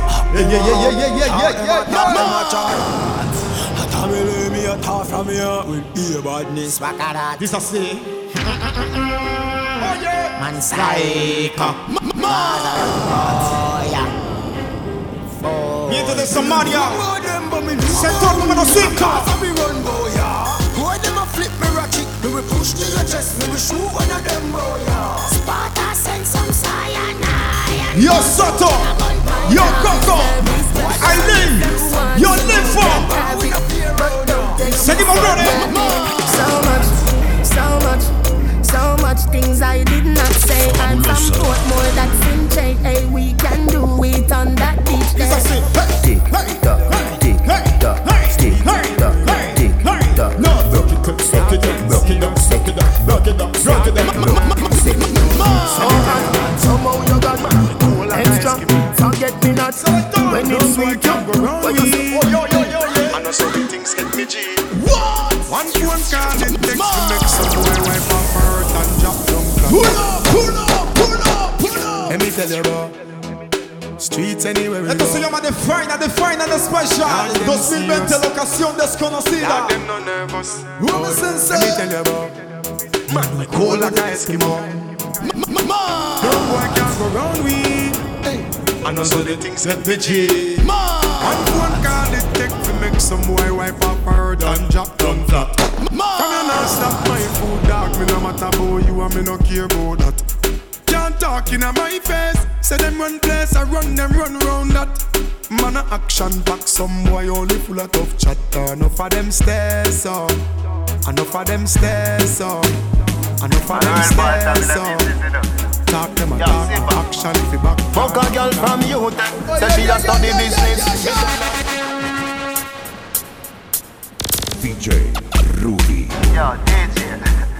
Yeah, yeah, yeah, yeah, yeah, yeah, yeah, yeah, yeah. Tamele me a talk from here with ear badness. This I say. Oh, Man psycho. Miente de Samaria. Sector número 5. Boy, them a flip me ratchet. Me we push to your chest. Me we shoot one of them boy. yeah. Sparta send some cyanide. Yo Soto. Yo Coco. Aileen. Yo Nympho. Seguimos running. So much, so much, so much things I did not say. I'm from Portmore, that's in J. Hey, we can do it on that beach there. Tick tock, tick tock, tick tock, tick tock. Rock it, suck it up, rock it up, suck it up, rock it up, rock it up, rock it up. Somehow you got cool extra. Forget me not when it's sweet. When you say, oh yo yo yo yeah. I know so many things get me G. What? One phone call it takes to make some boy wipe off her hurt and drop down. Pull up, pull up, pull up, pull up. Let me tell you about streets anywhere Esto se llama The Final The Special 2020, locación desconocida no nervous. Woman Let sensei me tell you about man we cool like a Eskimo. No boy can go round we. I know so the things get me G. One phone call it take to make some boy wipe up her and drop down flat. From you not stop my food dog, me no matter about you and me no care about that. Can't talk in my face. Say them run place, I run them run round that. Man a action back, some boy only full of tough chatter. Enough of them stairs up, enough of them stairs up, enough of them stairs up. Talk them a talk, action if you back. Fuck a girl from youth, say she a study business. DJ Rudy. Yo, DJ.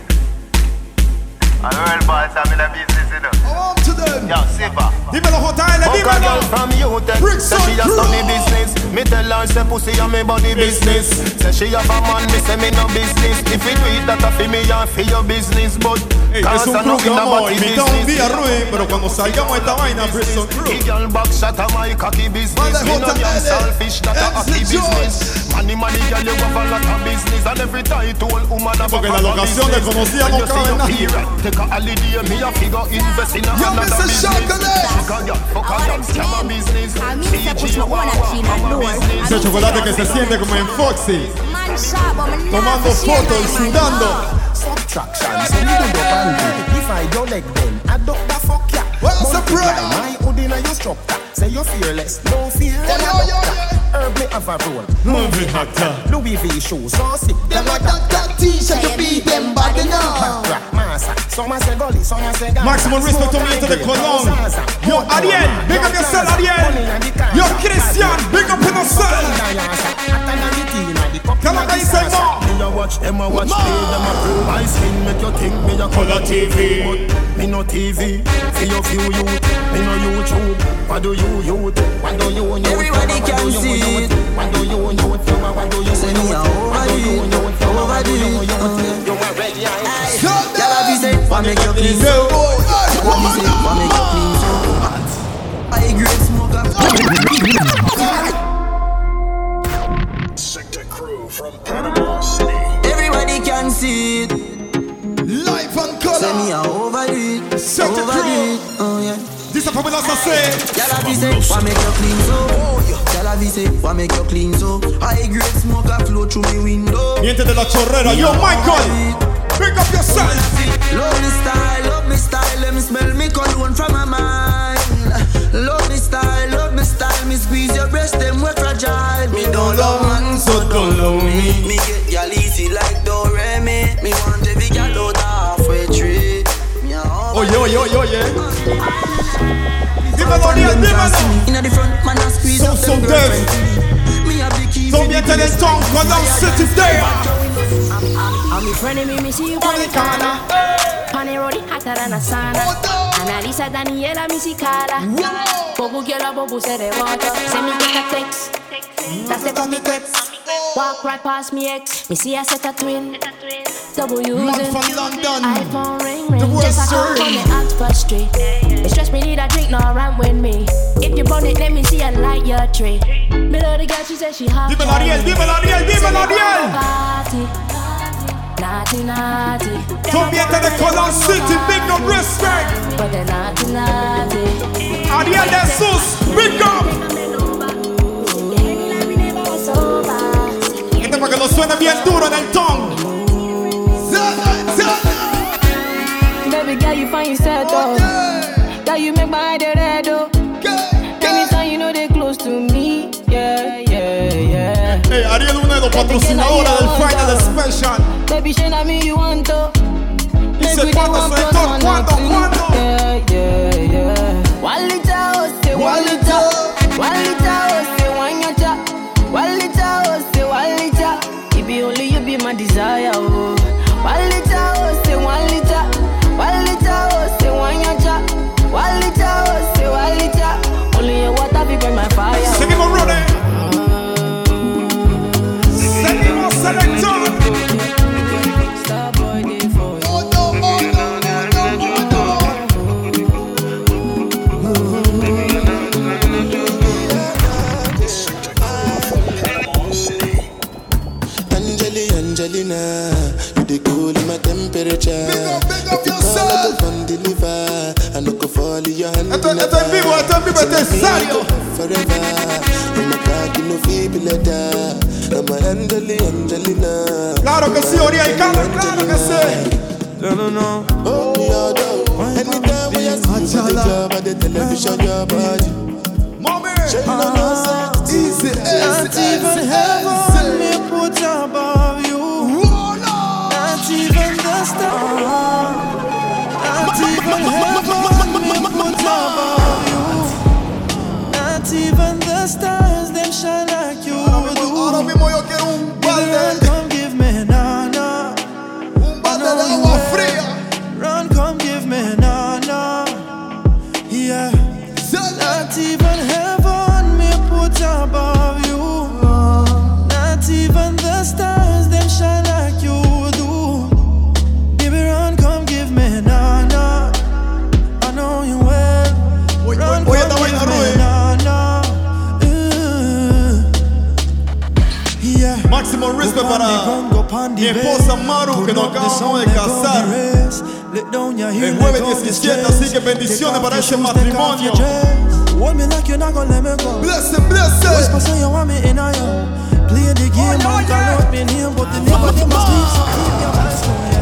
A real boy, I'm in business, you know. Up to them Yo, Siva. Dímelo JL, dímelo from youth, say she a study business. Me tell her say pussy a me body business. Say she have a man, me say me no business. If it, that a fi me and fi your business, but Ey, es un crew que vamos a invitar un día, Rui, pero cuando salgamos esta vaina, Bristol Crew. The girl back shot a my cocky business. Me no selfish, that a business. Girl, you have a lot business. And every woman, Porque la locación desconocida no cabe Take a holiday, me a figure invest in a Yo, another Mr. business. Chocolate. Fuck a girl, fuck a girl, scam a business. CG, wow, wow, a business. Ese chocolate que se siente como en Foxy Tomando fotos, sudando Subtraction, so me do the panty Divide your leg then, add up the fuck ya What's up, Multiply brother? my hood inna your structure Say you're fearless, no fear Yo, than a yo, yo, doctor Herb me have a roll Moving hotter Louis V shoes, so sick Them a that that t-shirt, you beat them body now. Rock massa, some say gully, some say Gaza. Maximum respect to me to the and Cologne. Yo, Ariel, big up yourself, Ariel. Yo, Christian, big up in yourself. Come on, guys, say more. Me a watch them a watch play them a play. My skin make you think me a color TV. But me no TV. See your few youth. Me no YouTube. What do you youth? What do you youth? Everybody can see it. What do you youth? What do you Say me youth? a What do it, youth? What do you overdo it. You a red eye. What make you clean so? Girl, I be say, what make you clean so? I grade smoker. Secta crew from Panama City. Everybody can see it. Life and color. Say me a overdo it, Set the overdo crew. it. Oh yeah. This is Fabulous I say. I be say, what make you clean so? I be say, what make you clean so? I grade smoker flow through me window. Miente de la chorrera. Yo, Michael. Pick up yourself. Love me style, love me style, let me smell me cologne from my mind. Love me style, love me style, me squeeze your breast, them we fragile. Me don't love man, so don't love me. Me get gal easy like Doremi. Me want every gal out halfway tree. Me oye, oye, oye. Dímelo, From Ariel, them dímelo. can't see me. Inna the front, man, I squeeze So, up so them deaf. girlfriend. Me have the key Don't for be the a tenant place. tongue, cause I'm sitting there. I'm me friend me, me see you on the corner. Pane road hotter than a sauna. Analisa Daniela, me see Carla. Bobu girl, a bobu say they want her. Send me a text. That's it on me text. Walk right past me ex. Me see a set a twin. Double using. Man from London. iPhone ring ring. The ring. worst Just a call story. from the Oxford Street. It stress me need a drink, no run with me. If you burn it, let me see a light your tree. Me love the girl, she said she hot. Dímelo, Ariel, dímelo, Ariel, dímelo, Ariel. Party. Naughty, naughty. Don't be a tenant Colon City, big no respect. But they're naughty, naughty. Ariel de Sus, big up. Que lo suene bien duro en el tongue. Baby girl, you find yourself though. Girl, you make my head red though. Anytime you know they close to me. Yeah, yeah, yeah. Hey, Ariel, del Final Special. Baby, you want to. Dice, Make we ¿cuándo, do es vivo, esto es vivo, esto es serio. Forever, in my cock, you no feel letter. I'm my Angeli, Angelina. Claro que sí, Oriel, claro, claro que sí. No, no, no. Oh, yeah, no. Anytime we are see you, the job at the television, your body. Mommy. Ah, easy, easy, Not even heaven may put above you. Not even the star. Not even heaven may put above you. Stars them shine like you Ahora do. mismo yo quiero un balde, mi esposa Maru que nos acabamos de casar. El jueves 17, así que bendiciones para ese matrimonio. Hold me like you're not gonna let me go. Blessing, blessing. Whisper say you want me in a yo. Play the game and call out me name, but the name of them must leave. So keep your eyes on ya.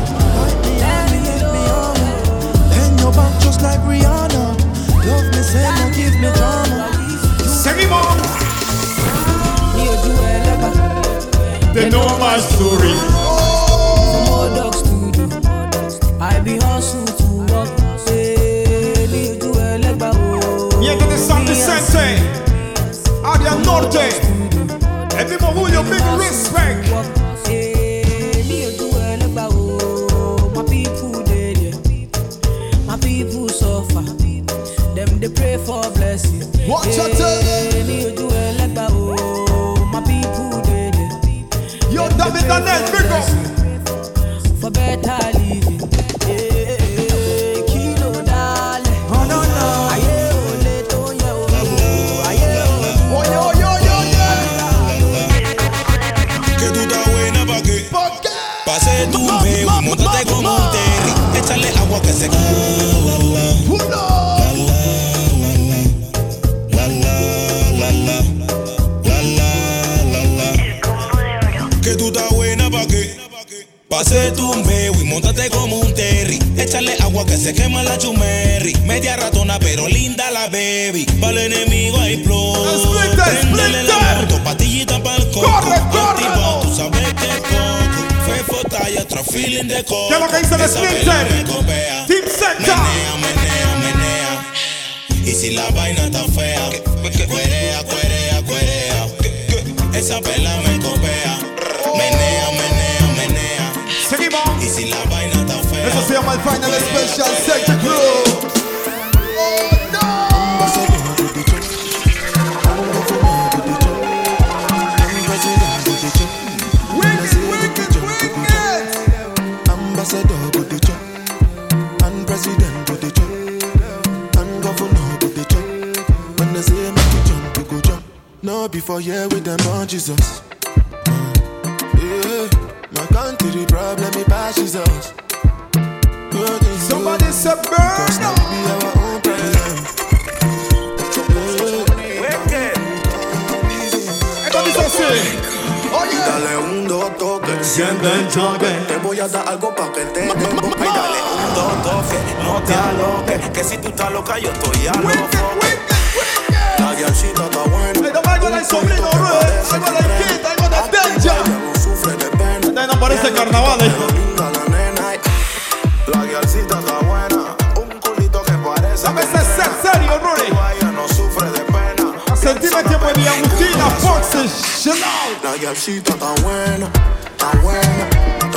Let me, let me on ya. Bend your back just like Rihanna. Love me, say no, give me drama. Seguimos. They know my story. I be hustle to work. Viene de San Vicente, área norte. El mismo Julio, big respect. My people feeling de coco. ¿Qué es lo que dice el Splinter? Team Sector. Menea, menea, menea. Y si la vaina está fea, cuerea, cuerea, cuerea. Esa vela me copea. Menea, menea, menea. Seguimos. Y si la vaina está fea. Eso se llama el Final Special Sector Crew. Oh, no before with them on Jesus. Yeah, my country problem it passes us. Somebody say burn Cause now we be our own president. Esto dice así. Dale un dos toques. Siente el choque. Te voy a dar algo pa' que te desboque. Ay, dale un dos toques. No te aloques. Que si tú estás loca, yo estoy a loco. La guiachita está buena. Hey, dame algo del sobrino, bro. Algo del kid, algo de Danger. Sufre de pena. Ahí no parece carnaval, eh. Linda la nena. ay. La guiachita está buena. Un culito que parece. Dame ese ser serio, Rory. Ella no sufre de pena. Sentirme que me di Agustina Fox y Chanel. La guiachita está buena. Está buena. Está buena.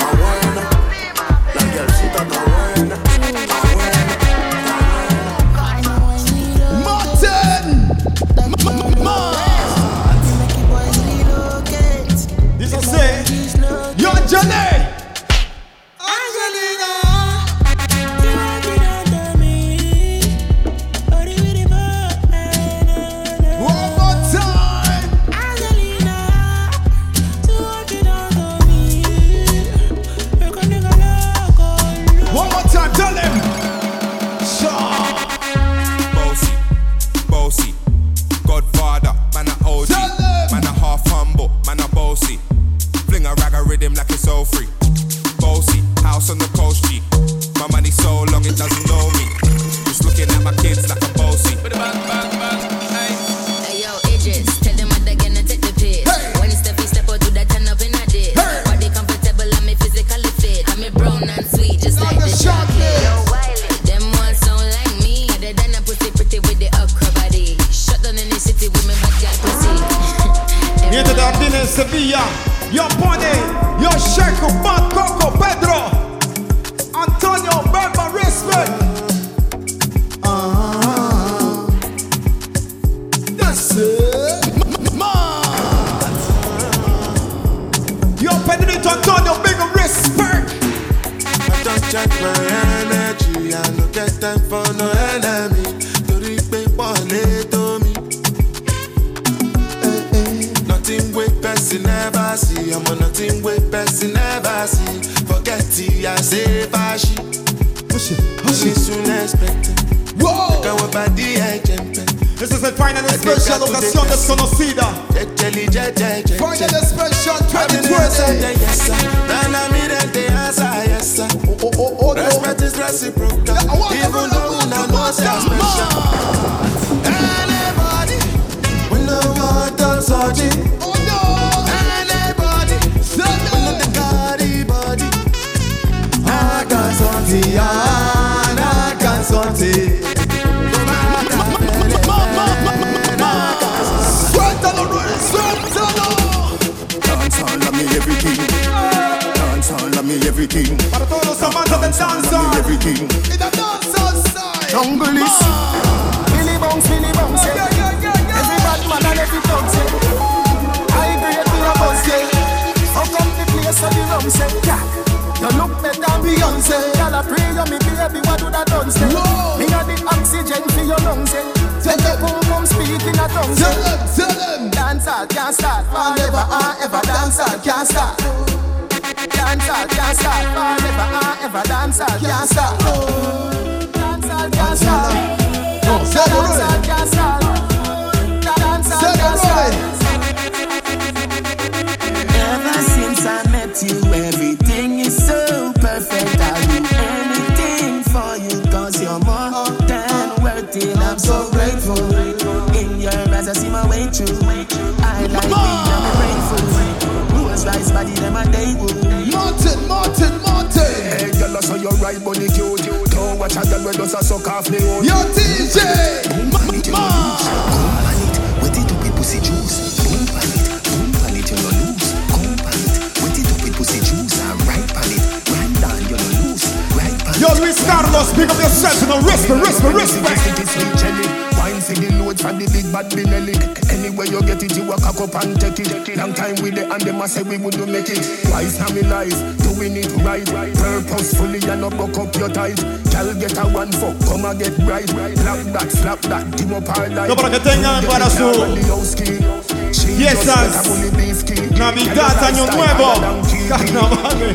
Nothing wey person never see. Forget it, I say fashi. Only soon expected. Whoa! Make our body ejempe. This is el final special ocasión desconocida. Final special 2020. Nana mirente asa yesa. Respect is reciprocal. Even though we know I'm special. Anybody, we no want to touch oh, can sorti, can sorti. Suéltalo, Dance all of me everything. Dance all of me everything. Para todos los amantes del danza. Everything. In the dancehall side. Jungle is ah. Billy eh. bounce, eh. Billy bounce, yeah. Every bad man and every dog say. I grade me a bus, yeah. How come the place the rum say, eh? yeah. You look better than Beyonce. Girl, I pray you me baby, what do that done say? Me a the oxygen for your lungs, yeah. Tell the boom boom speak in a tongue, Tell them, tell them. Dance all can't start, forever and ever. Dance all can't start. Dance all can't start, forever and ever. Dance all can't start. Dance all can't start. No, say it, Dance all can't start. Dance all Say can't start. Ever since I met you, just see my way through. I like me, I'm grateful. Rules rise body, them and they would. Martin, Martin, Martin. Hey, girl, I saw your right body cute. Don't watch a girl when does a suck off me own. Your DJ, Martin. Yo, Luis Carlos, pick up yourself, you know, respect, respect, respect. Wine for the load from the big bad Benelli. Anywhere you get it, you walk up and take it. Long time with it, and them a say we wouldn't make it. Wise now me life, doing it right, purposefully and not buck up your ties. Girl get a one fuck, come and get right. Slap that, slap that, dim up our life. No, para que tengan para su fiestas, Navidad, Año Nuevo, Carnaval.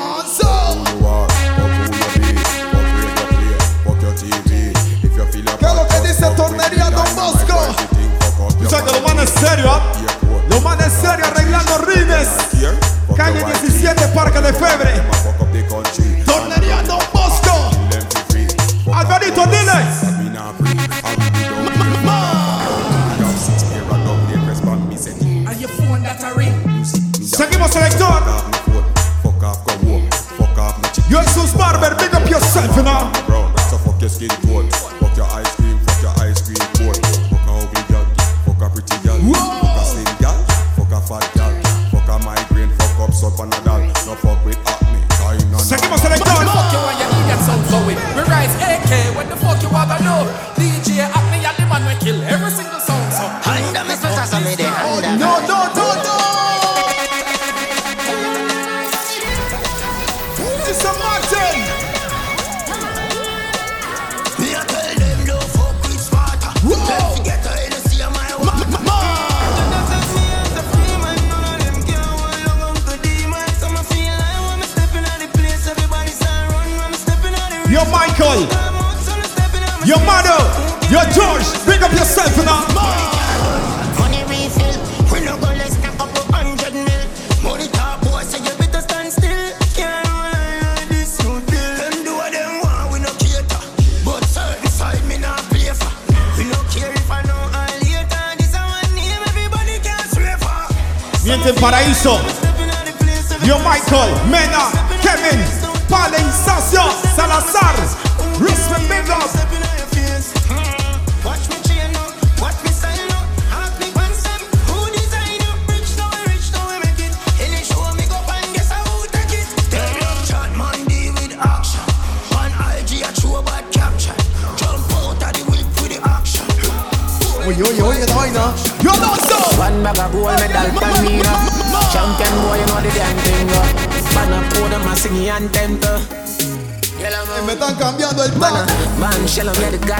Tú sabes que lo manda en serio, ¿ah? Lo manda en serio arreglando rines. Calle 17, Parque de Febre. Tornería Don Bosco. Alvarito, dile. And your phone that a ring. Seguimos, selector. Yo, Jesus Barber, big up yourself, you know. So fuck your skin tone, every single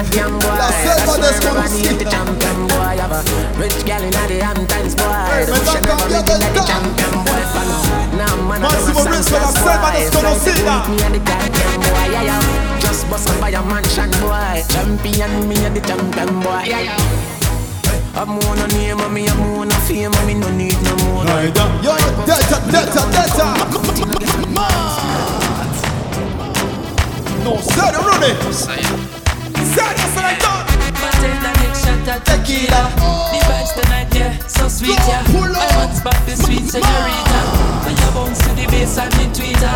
shell on me the goddamn boy. La That's selva why everybody desconocida. hate the champion boy. Have a rich gal inna the Hamptons boy. Hey, The me bush están never cambiando ready el like the champion boy. Follow. Now man, I Máximo do a Rizzo, la Santos selva boy. desconocida. Fly to meet me and the goddamn boy. Yeah, yeah. Just bust up by a mansion boy. Champion, me and the champion boy. Yeah, yeah. I'm on a name, and me I'm on a fame, and me no need no more. Yo, Delta, Delta, Delta. No, serio, Rudy. Serio, selector. Bartender, take shot of tequila. The vibes tonight, yeah, so sweet, yeah. I want back the sweet señorita. When you bounce to the bass and the tweeter.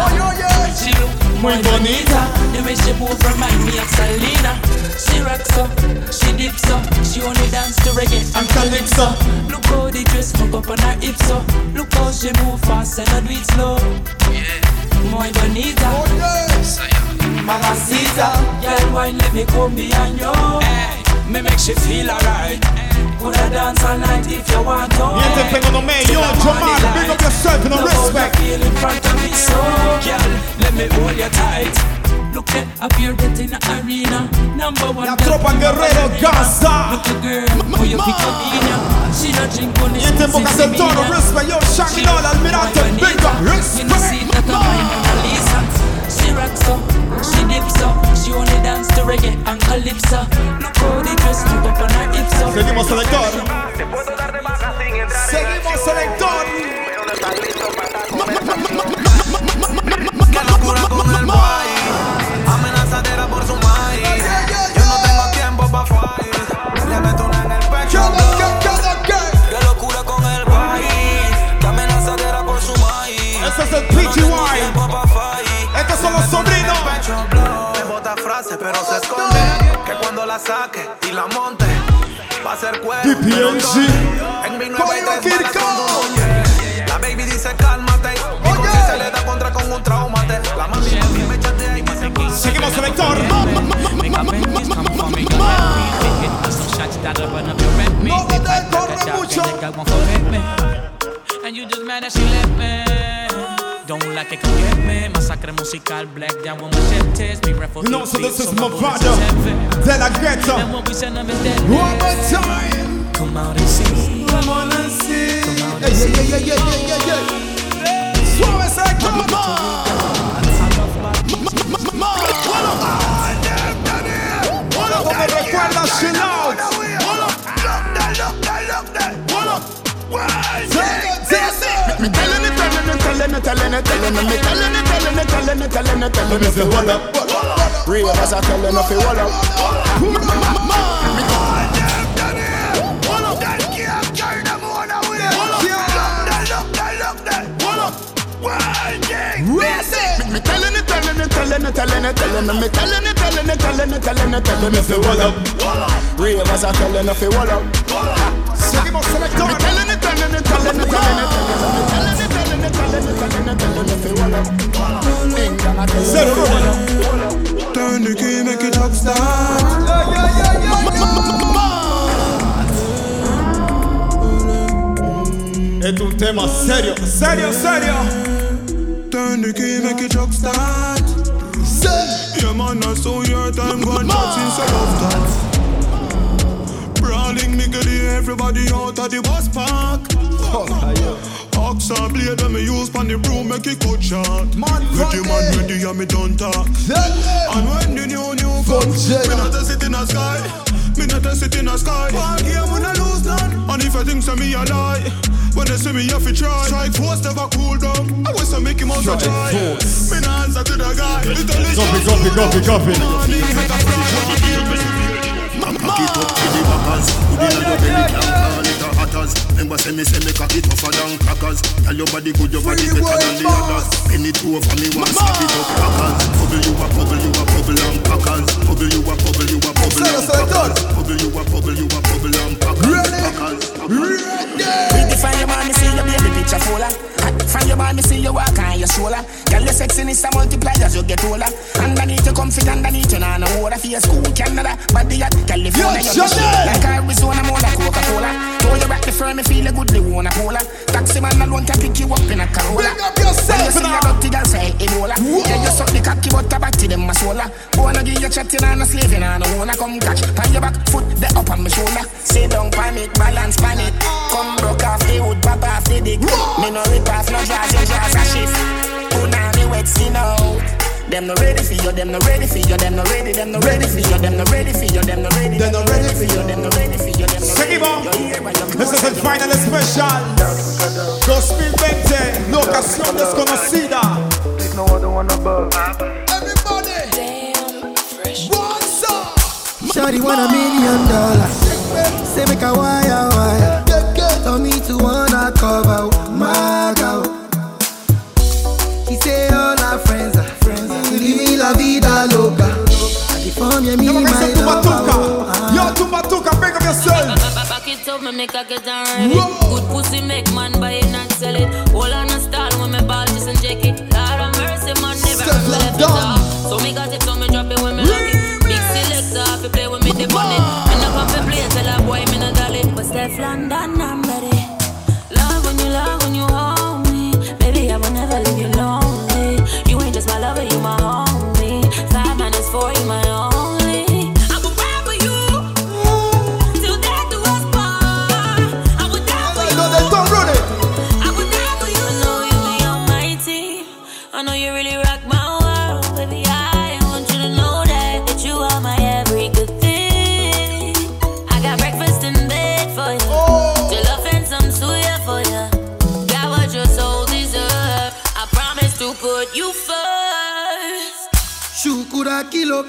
She look muy bonita. The way she move remind me of Selena. She rocks up, she dips up. She only dance to reggae and calypso. Look how the dress hook up on her hips up. Look how she move fast and I do it slow. Muy bonita. Mamacita, girl, wine, let me come behind you. Hey, me make she feel alright. Coulda dance all night if you want to. Miente pegando medio, Jamal, big up yourself, no how you respect. feel in front of me, so girl, let me hold you tight. Look at up your death in the arena. Number one. La tropa Guerrero Gaza. Look at girl, how you pick up in. She don't drink only Miente en Boca del Toro, respect. Yo, Shangri-La, Almirante, big up, You know see respect. that I'm Mona Lisa. She rocks up, she dips up, She only dance to reggae and calypso. Look how the dress look up on her hips up. Seguimos selector. Seguimos selector. Qué locura con el boy. Amenazadera por su maíz. Yo no tengo tiempo pa' fight. Le meto una en el pecho. Qué locura con el boy. Qué amenazadera por su maíz. Ese es el PGY. La saque y la monte, va a ser cuerpo. DPNG. En mi nueva. La baby dice cálmate. Y si se le da contra con un traumate. La mami mami me chatea y me se Seguimos. No te corre mucho. And you just me. Don't like it, come get me. Masacre musical, black down with machetes. Me refuge. You know, so this is my father. De la ghetto. And what we send them is dead. One more time. Come out and see. Come on and see. Come out Yeah, and yeah, see. yeah, yeah, yeah, yeah, yeah. Suave selector. Como me recuerda Chill Out. Me telling it, telling it, telling it, telling telling it, me telling it, telling it, telling it, telling it, telling it, fi hold up. Real as I tell you, fi hold up. Me telling it, telling it, telling it, telling it, telling it, me telling it, telling it, telling it, telling it, telling it, fi hold up. Real as I tell you, fi hold up. Me telling it, telling it, telling it, telling it, telling it, Zero. Turn the key, make it jump start. Yeah, yeah, yeah, yeah, yeah. Serio, serio, serio. Turn the key, make it jump start. Yeah, man, I saw your time gone since I love that. Brawling nigga, everybody out of the bus park. Ox and blade when me use pon the broom make it cut short. With the man ready and me done talk. And when the new new come, me not a sit in the sky. Me not a sit in the sky. One game when I lose none. And if I think so me a lie. When they see me, have to try. Strike force never cool down. I wish I make him out to Strike try. Me nah answer to the guy. Little Copy, copy, copy, copy. Cock it up to the backers Put it on your belly, it Remember say me say me cock it tougher than crackers. Tell your body good, your body better than the others. Penny two over me, one slap it up crackers. Bubble you a bubble, you a bubble and packers Bubble you a bubble, you a bubble and packers Bubble you a bubble, you a bubble and packers Packers Pretty from your me see your baby picture fuller. From your me see you walk on your shoulder. Girl, your sexiness a multiply as you get older. Underneath you comfy, underneath you nah no water for your school Canada. Body at California, Yo, you're the shit. Like Arizona, more like Coca-Cola. Throw you back the firm, me feel a good, they wanna cola. Taxi man alone can pick you up in a Corolla. Bring up yourself When you see a dirty girl say Ebola. Yeah, you suck the cocky, but a batty them a sola. Wanna give you chatting and a slaving and a wanna come catch. Pan your back foot, the up on my shoulder. Sit down, pan it, balance, pan it. Come broke off the wood, pop off the dick. Me no rip off no jazz, your jazz a shift. Punani wet skin out. Them no ready for you, them no ready for you, them no ready, them no ready for you, them no ready for you, them no ready, them no ready for you, them no ready for you, them no ready Seguimos. for you. Este es el final especial. 2020, locación desconocida. Shawty want a million dollars. Say make a wire wire. Tell me to wanna cover my girl. She say all her friends are friends. Living la vida loca. I define me, me, Yo, my Mr. lover. Tumbatuka. Uh-huh. Yo, Tumbatuka, bring up yourself. Back it up, me make a get and rev it. Good pussy make man buy it and sell it. Hold on a style when me ball just and check it. Lord of mercy, man, never Step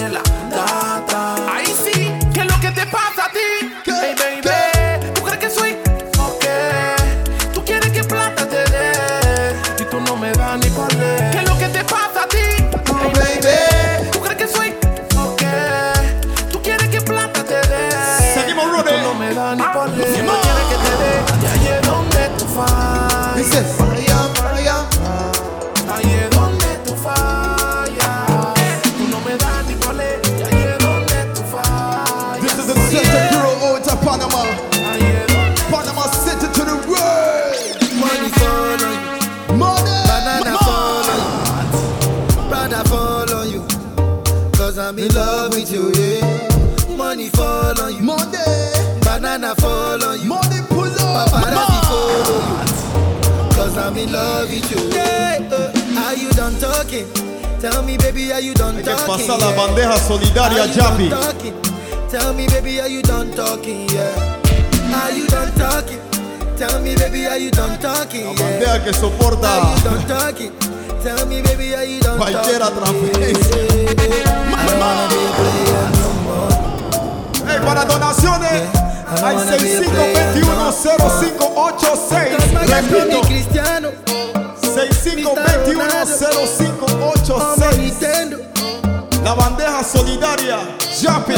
canela. talking. Tell me, baby, are you done talking? que pasar la bandeja solidaria, Javi. Tell me, baby, are you done talking? Yeah. Are you done talking? Tell me, baby, are you done talking? La bandeja que soporta. Are you done talking? Tell me, baby, are you done Cualquiera talking? Hey, para donaciones. Al 65210586. Repito. 521-0586. La bandeja solidaria. Yapi.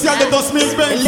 spécial de Dos Mil Benz.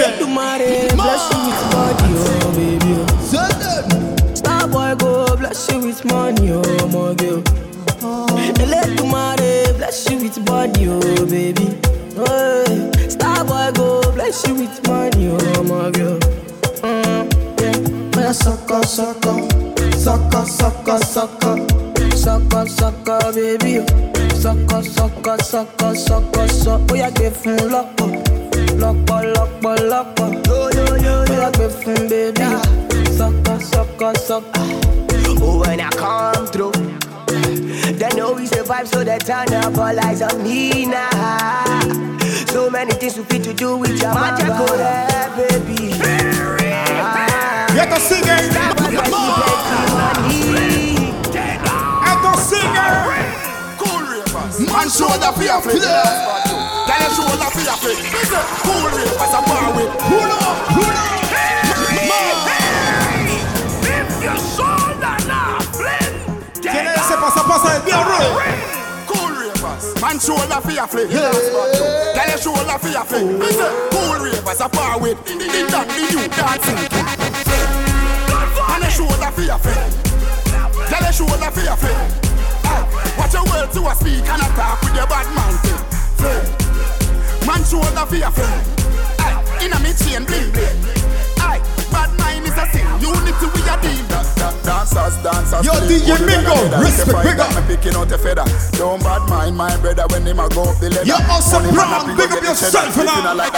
Your flick. Tell your shoulder for your flick. Cool rappers. I'm bar with. In that the new dancing. And a shoulder for your flick. Tell a shoulder for your. Hey, ah, watch your words to a speak and attack with your bad man thing. Man shoulder for ah, your friend. Hey, in a me chain bling bling. Yo, DJ Mingo, respect, big up. Me picking out a feather. Don't bad mind my brother when him a go up the ladder. Yo, awesome Money man Brown, a big go up get the yourself cheddar. now.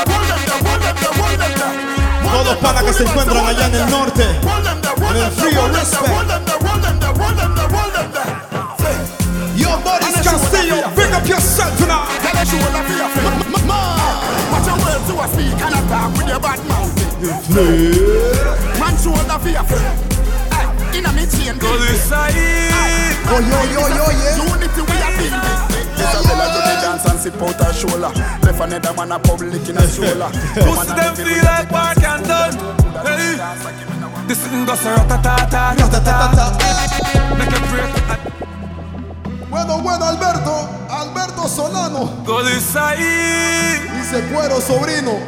Todos para que se encuentran allá en el norte, en el frío, respect. Yo, Boris Castillo, big up yourself now. Tell a shoulder for your friend. Watch your words to a speak and attack with your bad mouth. Man shoulder for your friend. Hey, in a me chain. Go this side. Oh, yo, yo, yo, yeah. Unity we are building. Isabella do the dance and sip out her shoulder. Left another man a public in a shoulder. Pussy them feel like park and done. Hey, this thing goes ratatata, ratatata. Make it break. Bueno, bueno, Alberto, Alberto Solano. Go this side. Dice cuero, sobrino.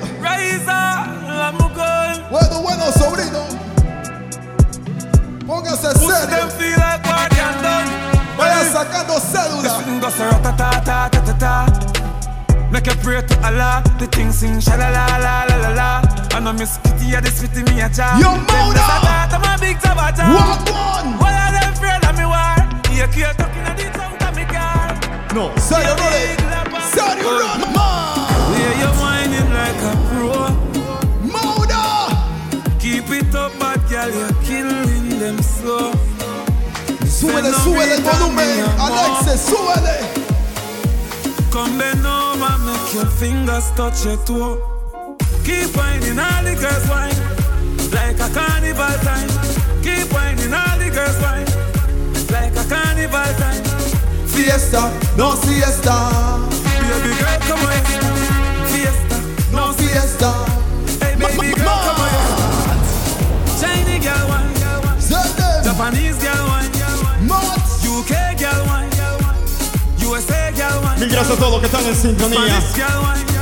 Póngase Pussy serio. them feel like and done. Vaya sacando cédula. Make it pray to Allah. The thing sing sha la la la la. I know ah, Miss Kitty a this fitty me a job. Yo, Mona. I'm a big tabata. Walk one. What are them afraid of me war? You can't talk in a the tongue of me car. No, serio, no le. Serio, no. Yeah, you whining like a pro. Súbele, súbele el volumen. Súbele. Come bend over, make your fingers touch your toe. Keep whining, all the girls whine like a carnival time. Keep whining, all the girls whine like a carnival time. Fiesta, no siesta. Baby girl, come on, fiesta, no fiesta. Hey, baby girl, come on, Chinese girl whine, Japanese girl whine, UK girl whine, USA girl whine. Mil gracias a todos los que están en sintonía.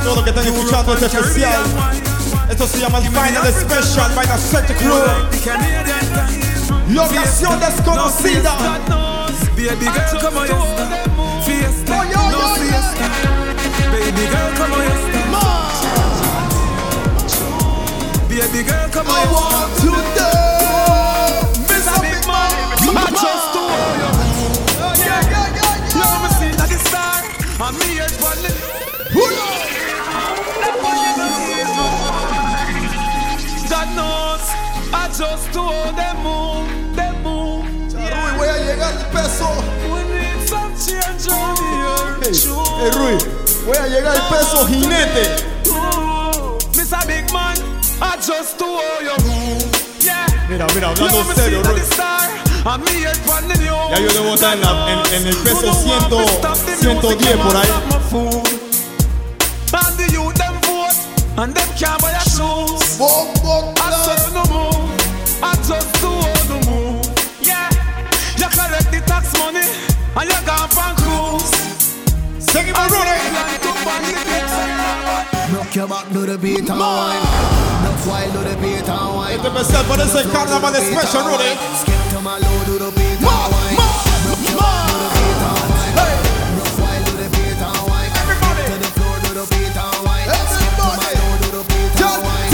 Todos los que están escuchando este especial. Esto se llama el Final Special by the Secta Crew. Locación desconocida. Baby girl, come on, fiesta, no fiesta. Baby girl, come on, Baby girl, come on, I want to dance. Miss a big man. I just Now me see the star, and me head on the. God knows, I just to hold them move, them move. Rui, voy a llegar el peso. We need some change on the earth. Hey, Rui, voy a llegar el peso jinete. Mr. Big Man, I just to hold you move. Yeah. Mira, mira, hablando Now en me serio, Rui. The star, and me head on the news. Ya yo debo estar en, la- en- en el peso You don't want 100, me stop the 110 por ahí. music, I'm a fool. And the youth them vote, and them can't buy a shoes. I just no move, I just do all no move. Yeah, you collect the tax money, and you gone from cruise. Seguimos Knock your back, do the beat and wine. Knock while, do the beat and wine. Especial parece el carnaval de Special, Rudy. My low, do the beat and wine. Knock your do the beat and wine. Knock while, do the beat and wine. To the floor, do the beat and wine. Low, do the beat and wine.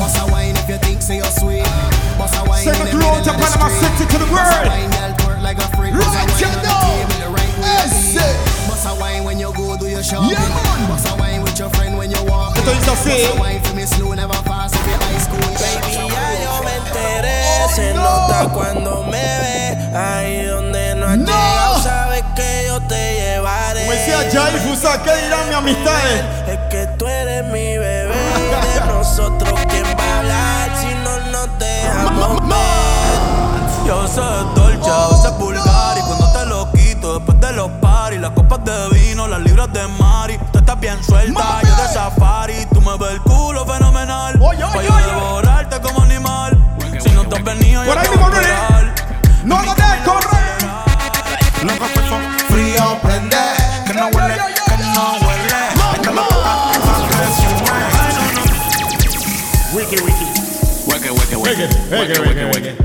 Boss a wine if you think say you're sweet. Boss a wine in the middle of the Panama. City to the Boss a world. wine, girl, twerk like a freak. Right, you know. table, the right way you Ese. be. Boss a wine when you go do your shopping. Yeah man. Boss a wine with your friend when you walk. Esto dice así. Boss a wine for me slow, never cuando me ve. Ahí donde no has no. llegado, sabes que yo te llevaré. Como decía Jai ¿qué dirán mis amistades? Es que tú eres mi bebé. Y de nosotros, ¿quién va a hablar si no nos dejamos ver? Yo soy dolce, a veces vulgar. Y cuando te lo quito, después de los paris, las copas de vino, las libras de Mari. Tú estás bien suelta, yo de safari. Tú me ves el culo fenomenal. Oye. wicked, wicked, wicked, wicked.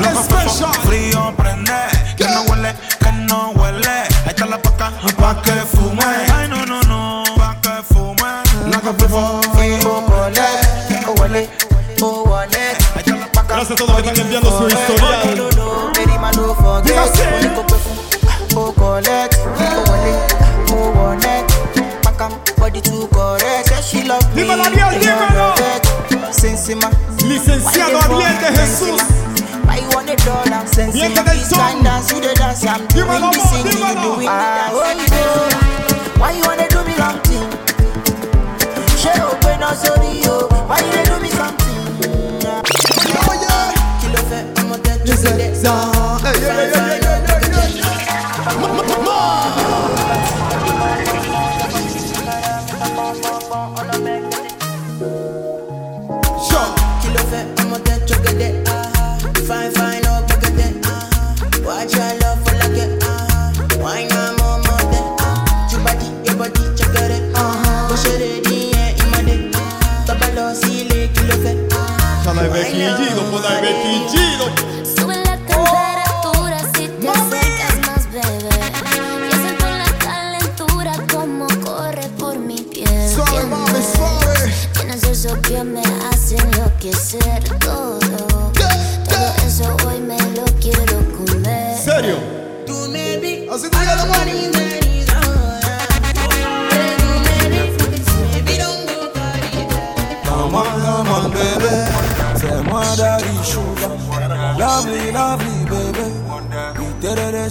Loco special. Frío prende, que no huele, que no huele. Ahí está la pa que fume. Ay no no no, pa que fume. Loco prefo, frío prende, que no huele, no huele. Ahí está la. Gracias a todos que están enviando su historial. Ay no no, baby man no forget. Único perfume, oh collect, oh huele, oh huele. Paca, body too correct. Say she love me. Dímelo, Dios, dímelo. Gabriel de Jesús. Mientras el son. Dime la voz, dime la voz.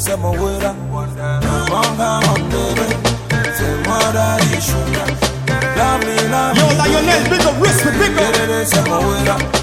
se me muera. Me ponga bandera, se Yo, Lionel, big up, wrist, big up.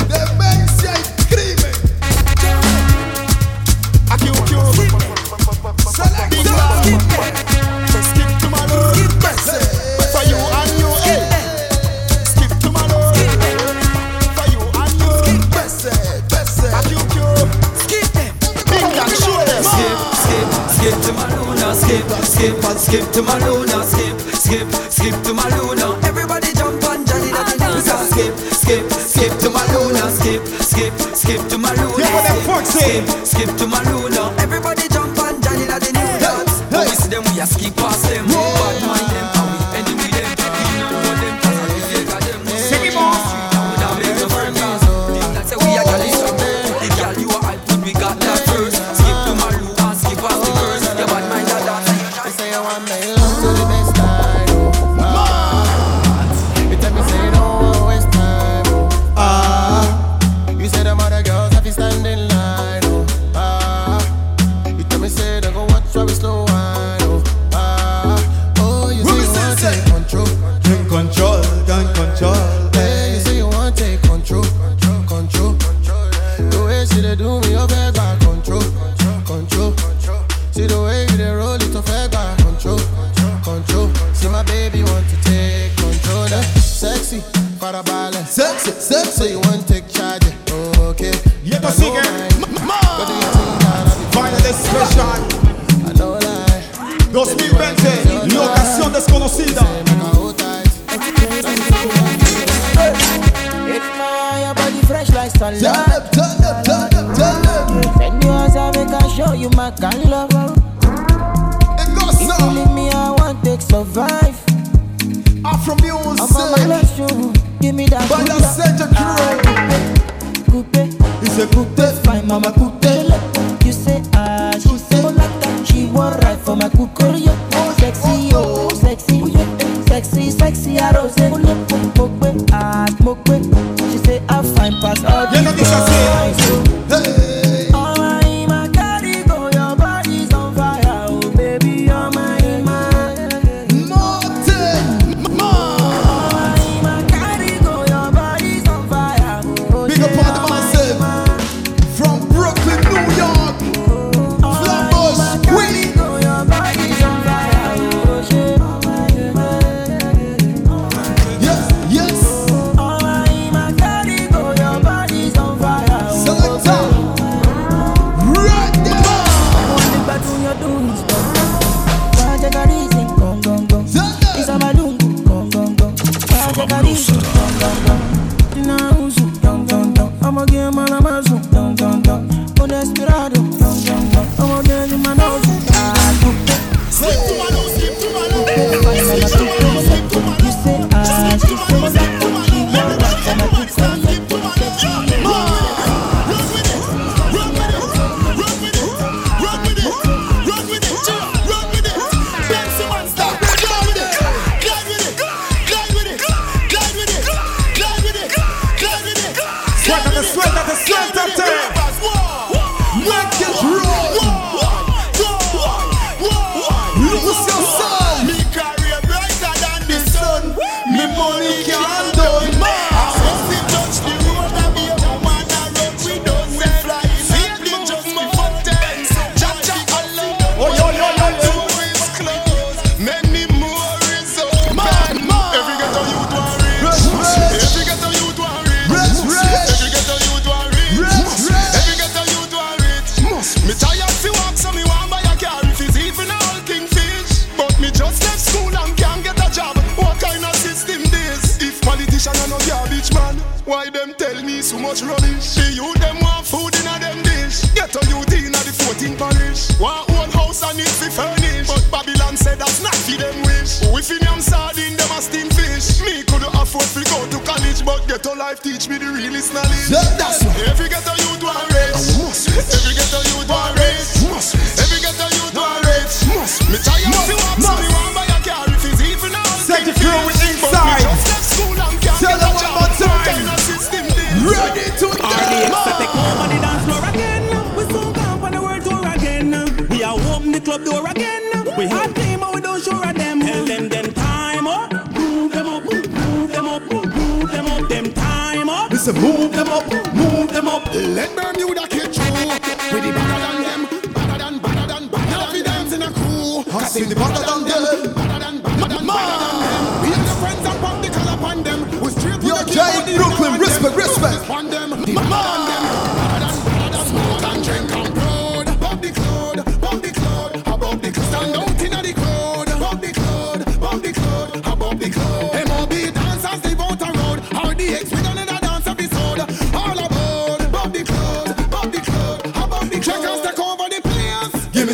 can love. Tell them, tell them, tell them, tell them. You as I I show you my kind love. It goes if you leave me, I want to survive. I'm from you, I'm on my last shoe. Give me that. But I said you cry. Coupe, coupe. It's a coupe. Fine, mama, coupe. You say ah, she say Olata. She want ride for my cucurio. Sexy, oh, sexy, sexy, sexy, arose. Mo pe, ah, mo pe.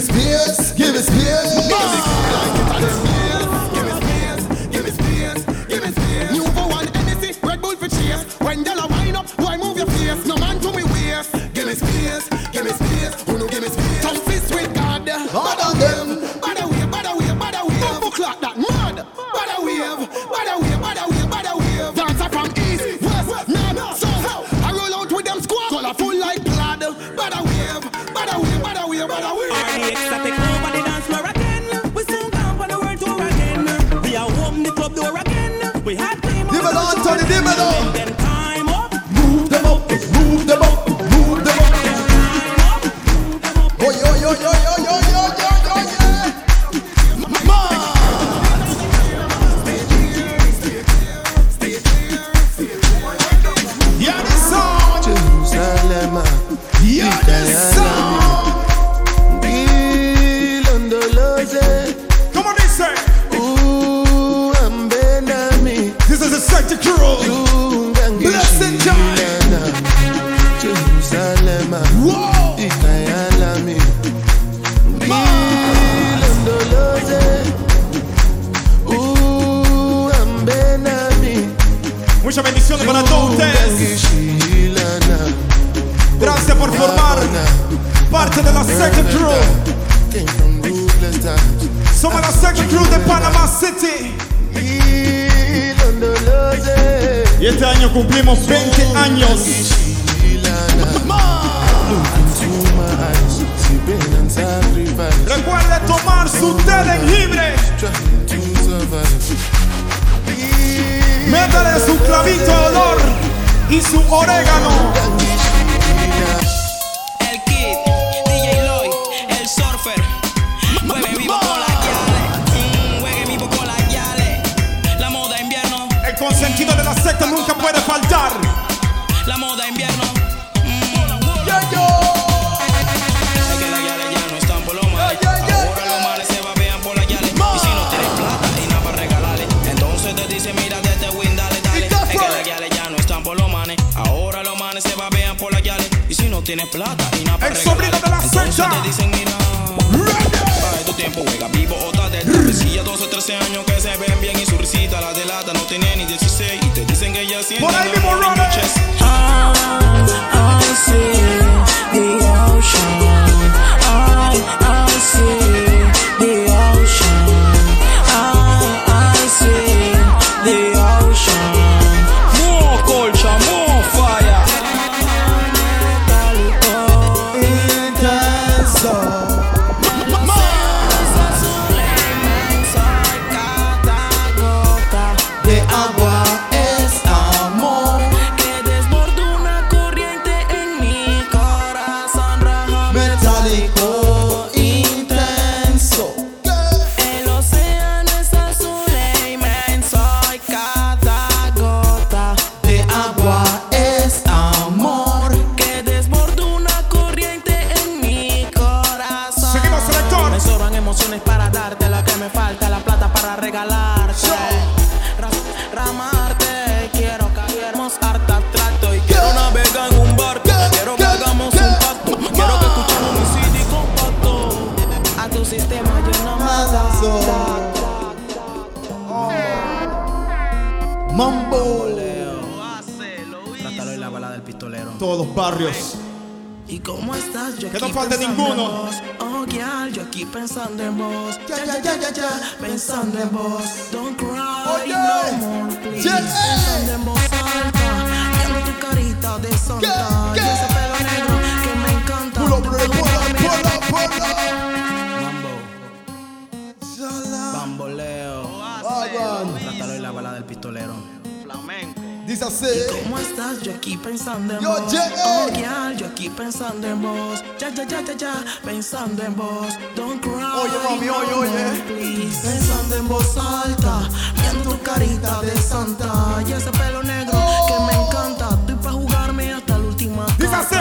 Spears. Pistolero. Todos los barrios. ¿Y cómo estás? Yo Que no falte ninguno. vos. Oh, girl, yo aquí pensando en vos. Ya, ya, ya, ya, ya. Pensando en vos. Don't cry, no more, please. Pensando en voz alta. Viendo tu carita de santa. Dice así. ¿Cómo estás? Yo aquí pensando en Yo vos. llegué. Oh, girl, yo aquí pensando en vos. Ya, ya, ya, ya, ya. Pensando en vos. Don't cry. Oye, mami, oye, oye. please. Pensando en voz alta. Viendo tu carita de santa. Y ese pelo negro que me encanta. Estoy pa' jugarme hasta la última Dice así.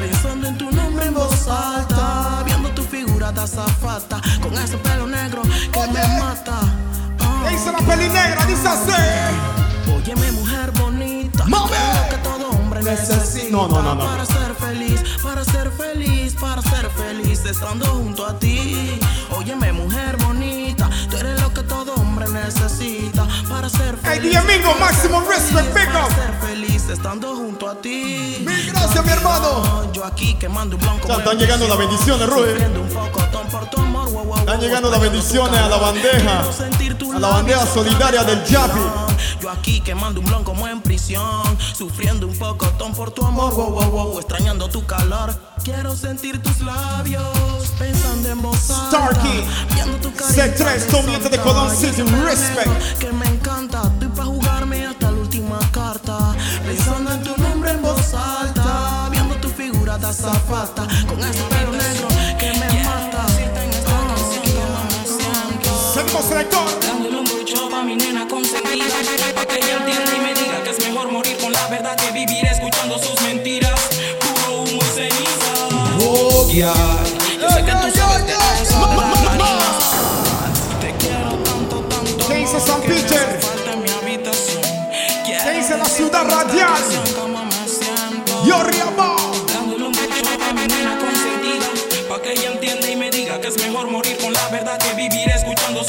Pensando en tu nombre en voz alta. Viendo tu figura de azafata. Con ese pelo negro que me mata. Ah. Le hice la peli negra. Dice así. Óyeme, mujer bonita. Que todo hombre necesita. No, no, no, no. Para ser feliz, para ser feliz, para ser feliz, estando junto a ti. Óyeme, mujer bonita. Tú eres lo que todo hombre necesita. Para ser Hey, feliz. DJ Mingo, máximo big up. Feliz, estando junto a ti. Mil gracias, mi hermano. Yo aquí quemando un blanco. Ya están llegando las bendiciones, wow, Están llegando las bendiciones a la bandeja. A la bandeja solidaria del Yapi. yo aquí quemando un blon como en prisión, sufriendo un poco por tu amor, wow, wow, wow, extrañando tu calor. Quiero sentir tus labios, pensando en alta, Starkey. viendo tu carita C3, Tomiente de Colón City, respect. Que me encanta, pensando en tu nombre en voz alta, viendo tu figura de azafata, con ese pelo negro que me mata. Seguimos, selector. Dándole un bucho pa' mi nena consentida Pa' que ella entienda y me diga que es mejor morir con la verdad que vivir escuchando sus mentiras Puro humo y ceniza Oh, yeah.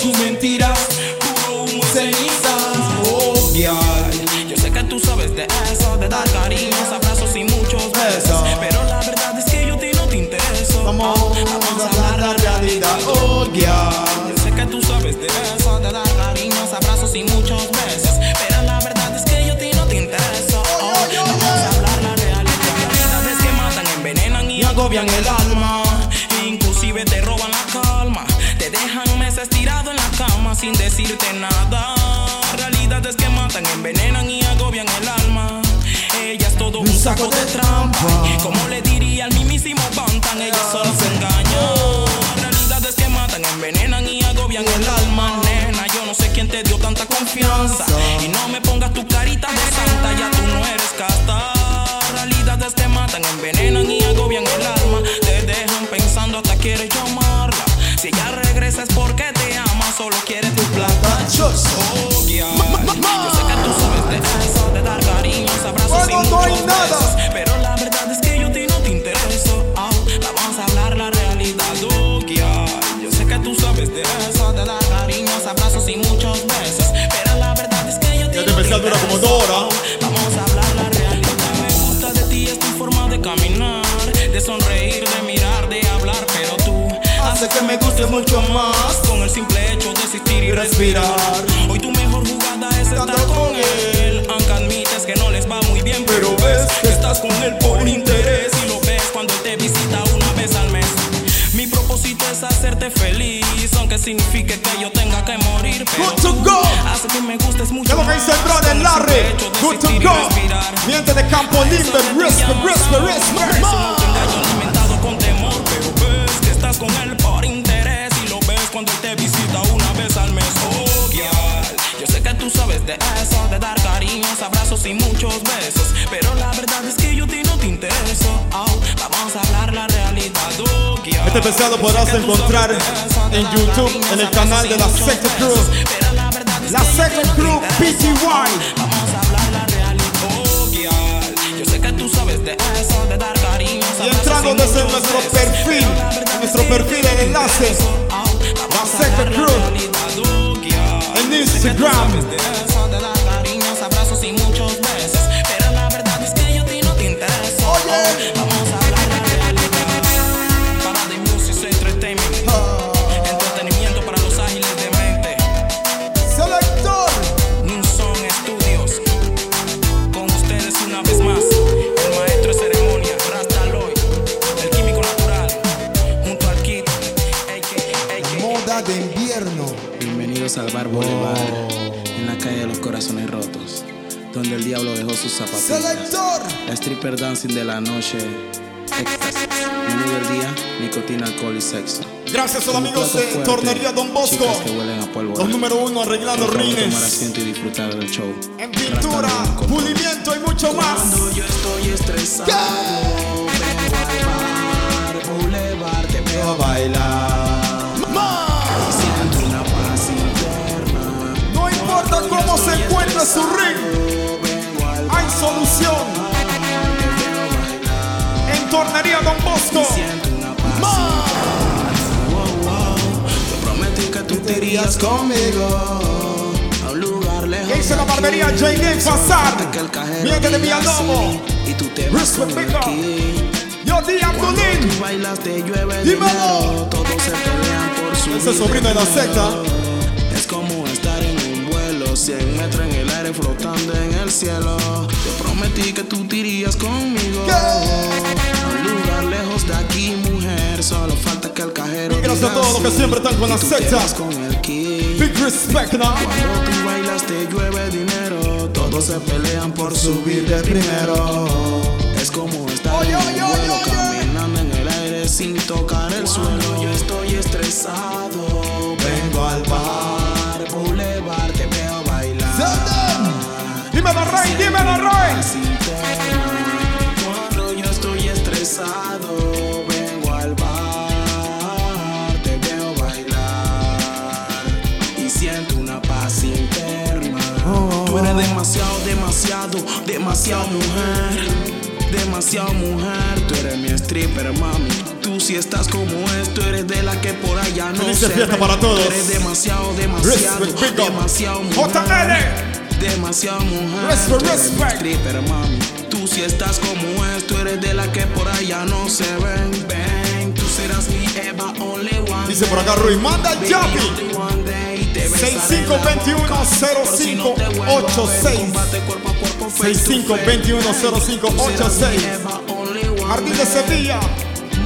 Sus mentiras. Puro humo cenizas. Oh, girl. Yo sé que tú sabes de eso, de dar cariños, abrazos y muchos besos. Pero la verdad es que yo ti no te intereso. Vamos, vamos a hablar la realidad. Oh, girl. Yo sé que tú sabes de eso, de dar cariños, abrazos y muchos besos. Pero la verdad es que yo ti no te intereso. Oh, vamos a hablar la realidad. Que matan, envenenan y agobian el alma. Sin decirte nada. Realidades que matan, envenenan y agobian el alma. Ella es todo un saco de trampa. Como le diría al mismísimo Bantan, ella solo se engaña. Realidades que matan, envenenan y agobian el alma. Nena, yo no sé quién te dio tanta confianza. Y no me pongas tu carita de santa, ya tú no eres casta. Realidades que matan, envenenan y agobian el alma. Oh, yeah. Yo sé que tú sabes de eso, de dar cariños, abrazos y muchos besos. Pero la verdad es que yo a ti no te intereso. Vamos a hablar la realidad, oh, yeah. Yo sé que tú sabes de eso, de dar cariños, abrazos y muchos besos. Pero la verdad es que yo a ti Ya te no te empecé a durar como dos que me guste mucho más con el simple hecho de existir y respirar. Hoy tu mejor jugada es estar con él, aunque admites que no les va muy bien, pero ves que estás con él por interés y lo ves cuando te visita una vez al mes. Mi propósito es hacerte feliz, aunque signifique que yo tenga que morir. Pero Good to go. hace que me gustes mucho lo que dice el más, brother con el Larry. simple hecho de Good to existir y go. respirar. Miente de Campo Libre, engaño alimentado con temor, pero ves que estás con él cuando te visita una vez al mes. Oh, yo sé que tú sabes de eso, de dar cariños, abrazos y muchos besos, pero la verdad es que yo a ti no te intereso. Oh, vamos a hablar la realidad, oh, girl. Este pesado podrás encontrar en YouTube en el canal de la Sector Crew. La Sector Crew PTY. Vamos a hablar la realidad, oh. Yo sé que tú sabes de eso, de dar cariños, Y entrando desde nuestro perfil, nuestro perfil en enlace, la Secta Crew en Instagram. Bar Boulevard, en la calle de los corazones rotos, donde el diablo dejó sus zapatillas. Selector. La stripper dancing de la noche, éxtasis. Menú del día, nicotina, alcohol y sexo. Gracias a los amigos de fuerte, Tornería Don Bosco. que huelen a polvo. Los número uno arreglando rines. tomar asiento y disfrutar del show. En pintura, pulimiento y mucho más. Yo estoy estresado, vengo al bar, boulevard, te veo a bailar. Importa cómo se encuentre su ring, hay solución. En Tornería Don Bosco. Te prometí que tú te irías conmigo a un lugar lejos. Que hizo la barbería J. Game Fasar. Miente de Villalobos. Y tú te vas. Yo, Di Abdulín. Dímelo. Todos se pelean por su Ese sobrino de la secta. Un vuelo, 100 metros en el aire flotando en el cielo. Te prometí que tú te irías conmigo a un lugar lejos de aquí, mujer. Solo falta que el cajero. Y gracias a todos los que siempre están con la secta. con el. Big respect, ¿no? Cuando tú bailas te llueve dinero. Todos se pelean por subir de primero. Es como estar en un vuelo caminando en el aire sin tocar el suelo. Yo estoy estresado. Dímelo, Rey, dímelo, Rey. Cuando yo estoy estresado, vengo al bar, te veo bailar y siento una paz interna. Tú eres demasiado, demasiado, demasiado mujer. Demasiado mujer, tú eres mi stripper, mami. Tú si estás como esto, eres de la que por allá no Feliz se fiesta para todos. Eres demasiado, demasiado, demasiado mujer. JL. Demasiado mujer. Respect, tú eres mi respect. stripper, mami. Tú si estás como esto, eres de la que por allá no se ven. Ven, tú serás mi Eva only one. Dice por acá Rui, manda el Baby, Yapi. only one day. Te besaré en la boca, por si no te vuelvo a ver. 6521-0586. Combate cuerpo a cuerpo, face to face. 6521-0586. Jardín de Sevilla.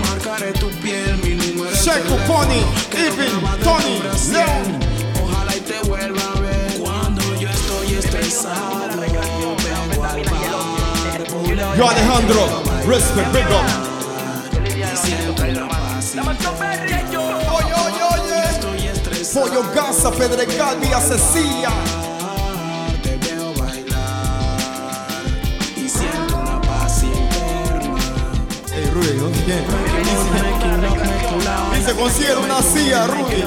Marcaré tu piel, mi número de Checo, teléfono, Pony, que no Irving, me bates Tony, tu brasier. León. Ojalá y te vuelva estoy estresado. Vengo al bar, Yo Alejandro, respect, big up. y siento una paz Oye, oye, oye. Pollo Gaza, Pedregal, Villa Cecilia. Te veo bailar y siento una paz interna. Ey, Rudy, ¿no? ¿Quién? Dice, considera una silla, Rudy.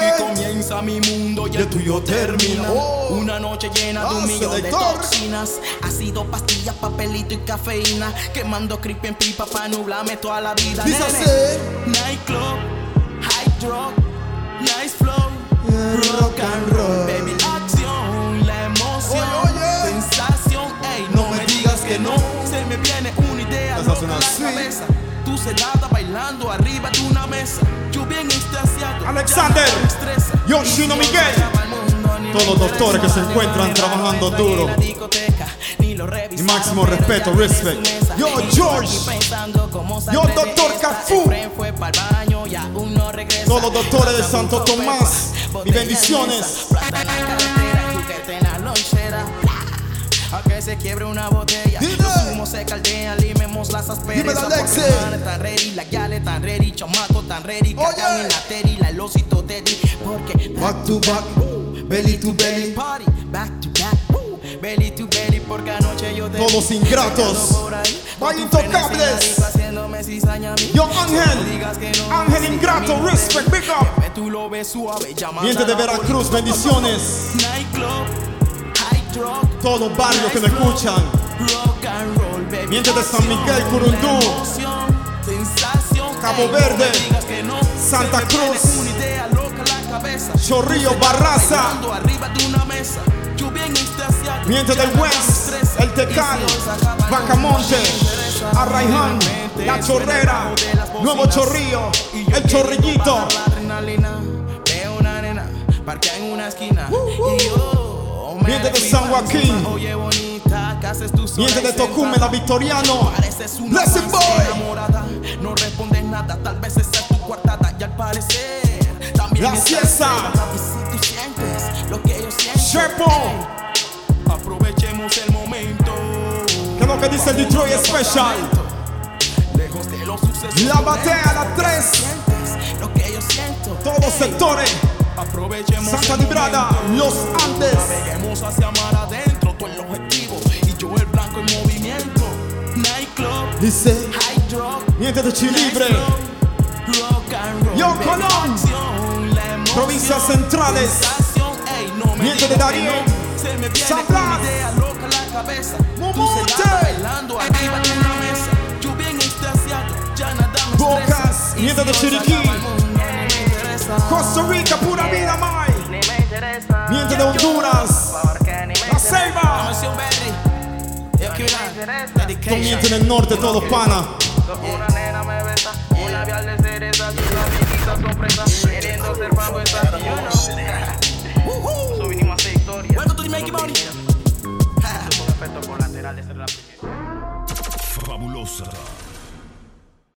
Aquí comienza mi mundo y el tuyo termina. Una noche llena de un millón de toxinas. Ácido, pastillas, papelito y cafeína. Quemando creep en pipa para nublarme toda la vida. Nightclub, high drop, nice flow. Rock and roll, baby, acción, la emoción, sensación. Ey, no me digas que no. Se me viene una idea loca una la cabeza. Tu celada bailando arriba de una mesa. Yo bien extasiado. Alexander. Yoshino Miguel. Todos los doctores que se encuentran trabajando duro. Y máximo respeto, respect. Yo, George. Yo, doctor Cafú. Todos los doctores de Santo Tomás. Y bendiciones. A que se quiebre una botella. Los humos se caldean, limemos las asperezas. Porque manes tan ready, la gale tan ready, chamaco tan ready, cagan en la teri, la elosito teddy. Porque Back to back, belly to belly. party, back to back, woo, belly to belly, porque anoche yo te Todos ingratos. Vaya intocables. Yo, Ángel. Ángel ingrato, respect, big up. Miente de Veracruz, bendiciones. Nightclub, todo barrios que me escuchan. Mientras de San Miguel, Curundú, Cabo Verde, Santa Cruz, Chorrillo, Barraza. Mientras del West, El Tecán, Bacamonte, Arraiján, La Chorrera, Nuevo Chorrillo, El Chorrillito. Miente de San Joaquín. encima. Oye, bonita, ¿qué haces tú sola Miente de Tocumen, la? Victoriano. Fan boy. No respondes nada, tal vez esa es tu coartada. Y al parecer, también La sola. Y si tú sientes lo que yo siento, aprovechemos el momento. ¿Qué es lo que dice el Detroit Special? Lejos de los sucesos. La batea a las 3. Sientes lo que yo siento. Todos sectores. Aprovechemos Santa Librada. Los Andes. Naveguemos hacia mar adentro, tú el objetivo y yo el blanco en movimiento. Nightclub, Dice, high drop, miente de rock and roll. Yo, Colón. la Provincias centrales. ey, no me Miente de Darién. no. Se me viene San una Blas. idea loca la cabeza. Tú bailando arriba de una mesa. Yo bien extasiado, ya Costa Rica, pura vida, mai. Niente de Honduras. La selva. Comienza en el norte, todo pana. A hacer historia. Fabulosa.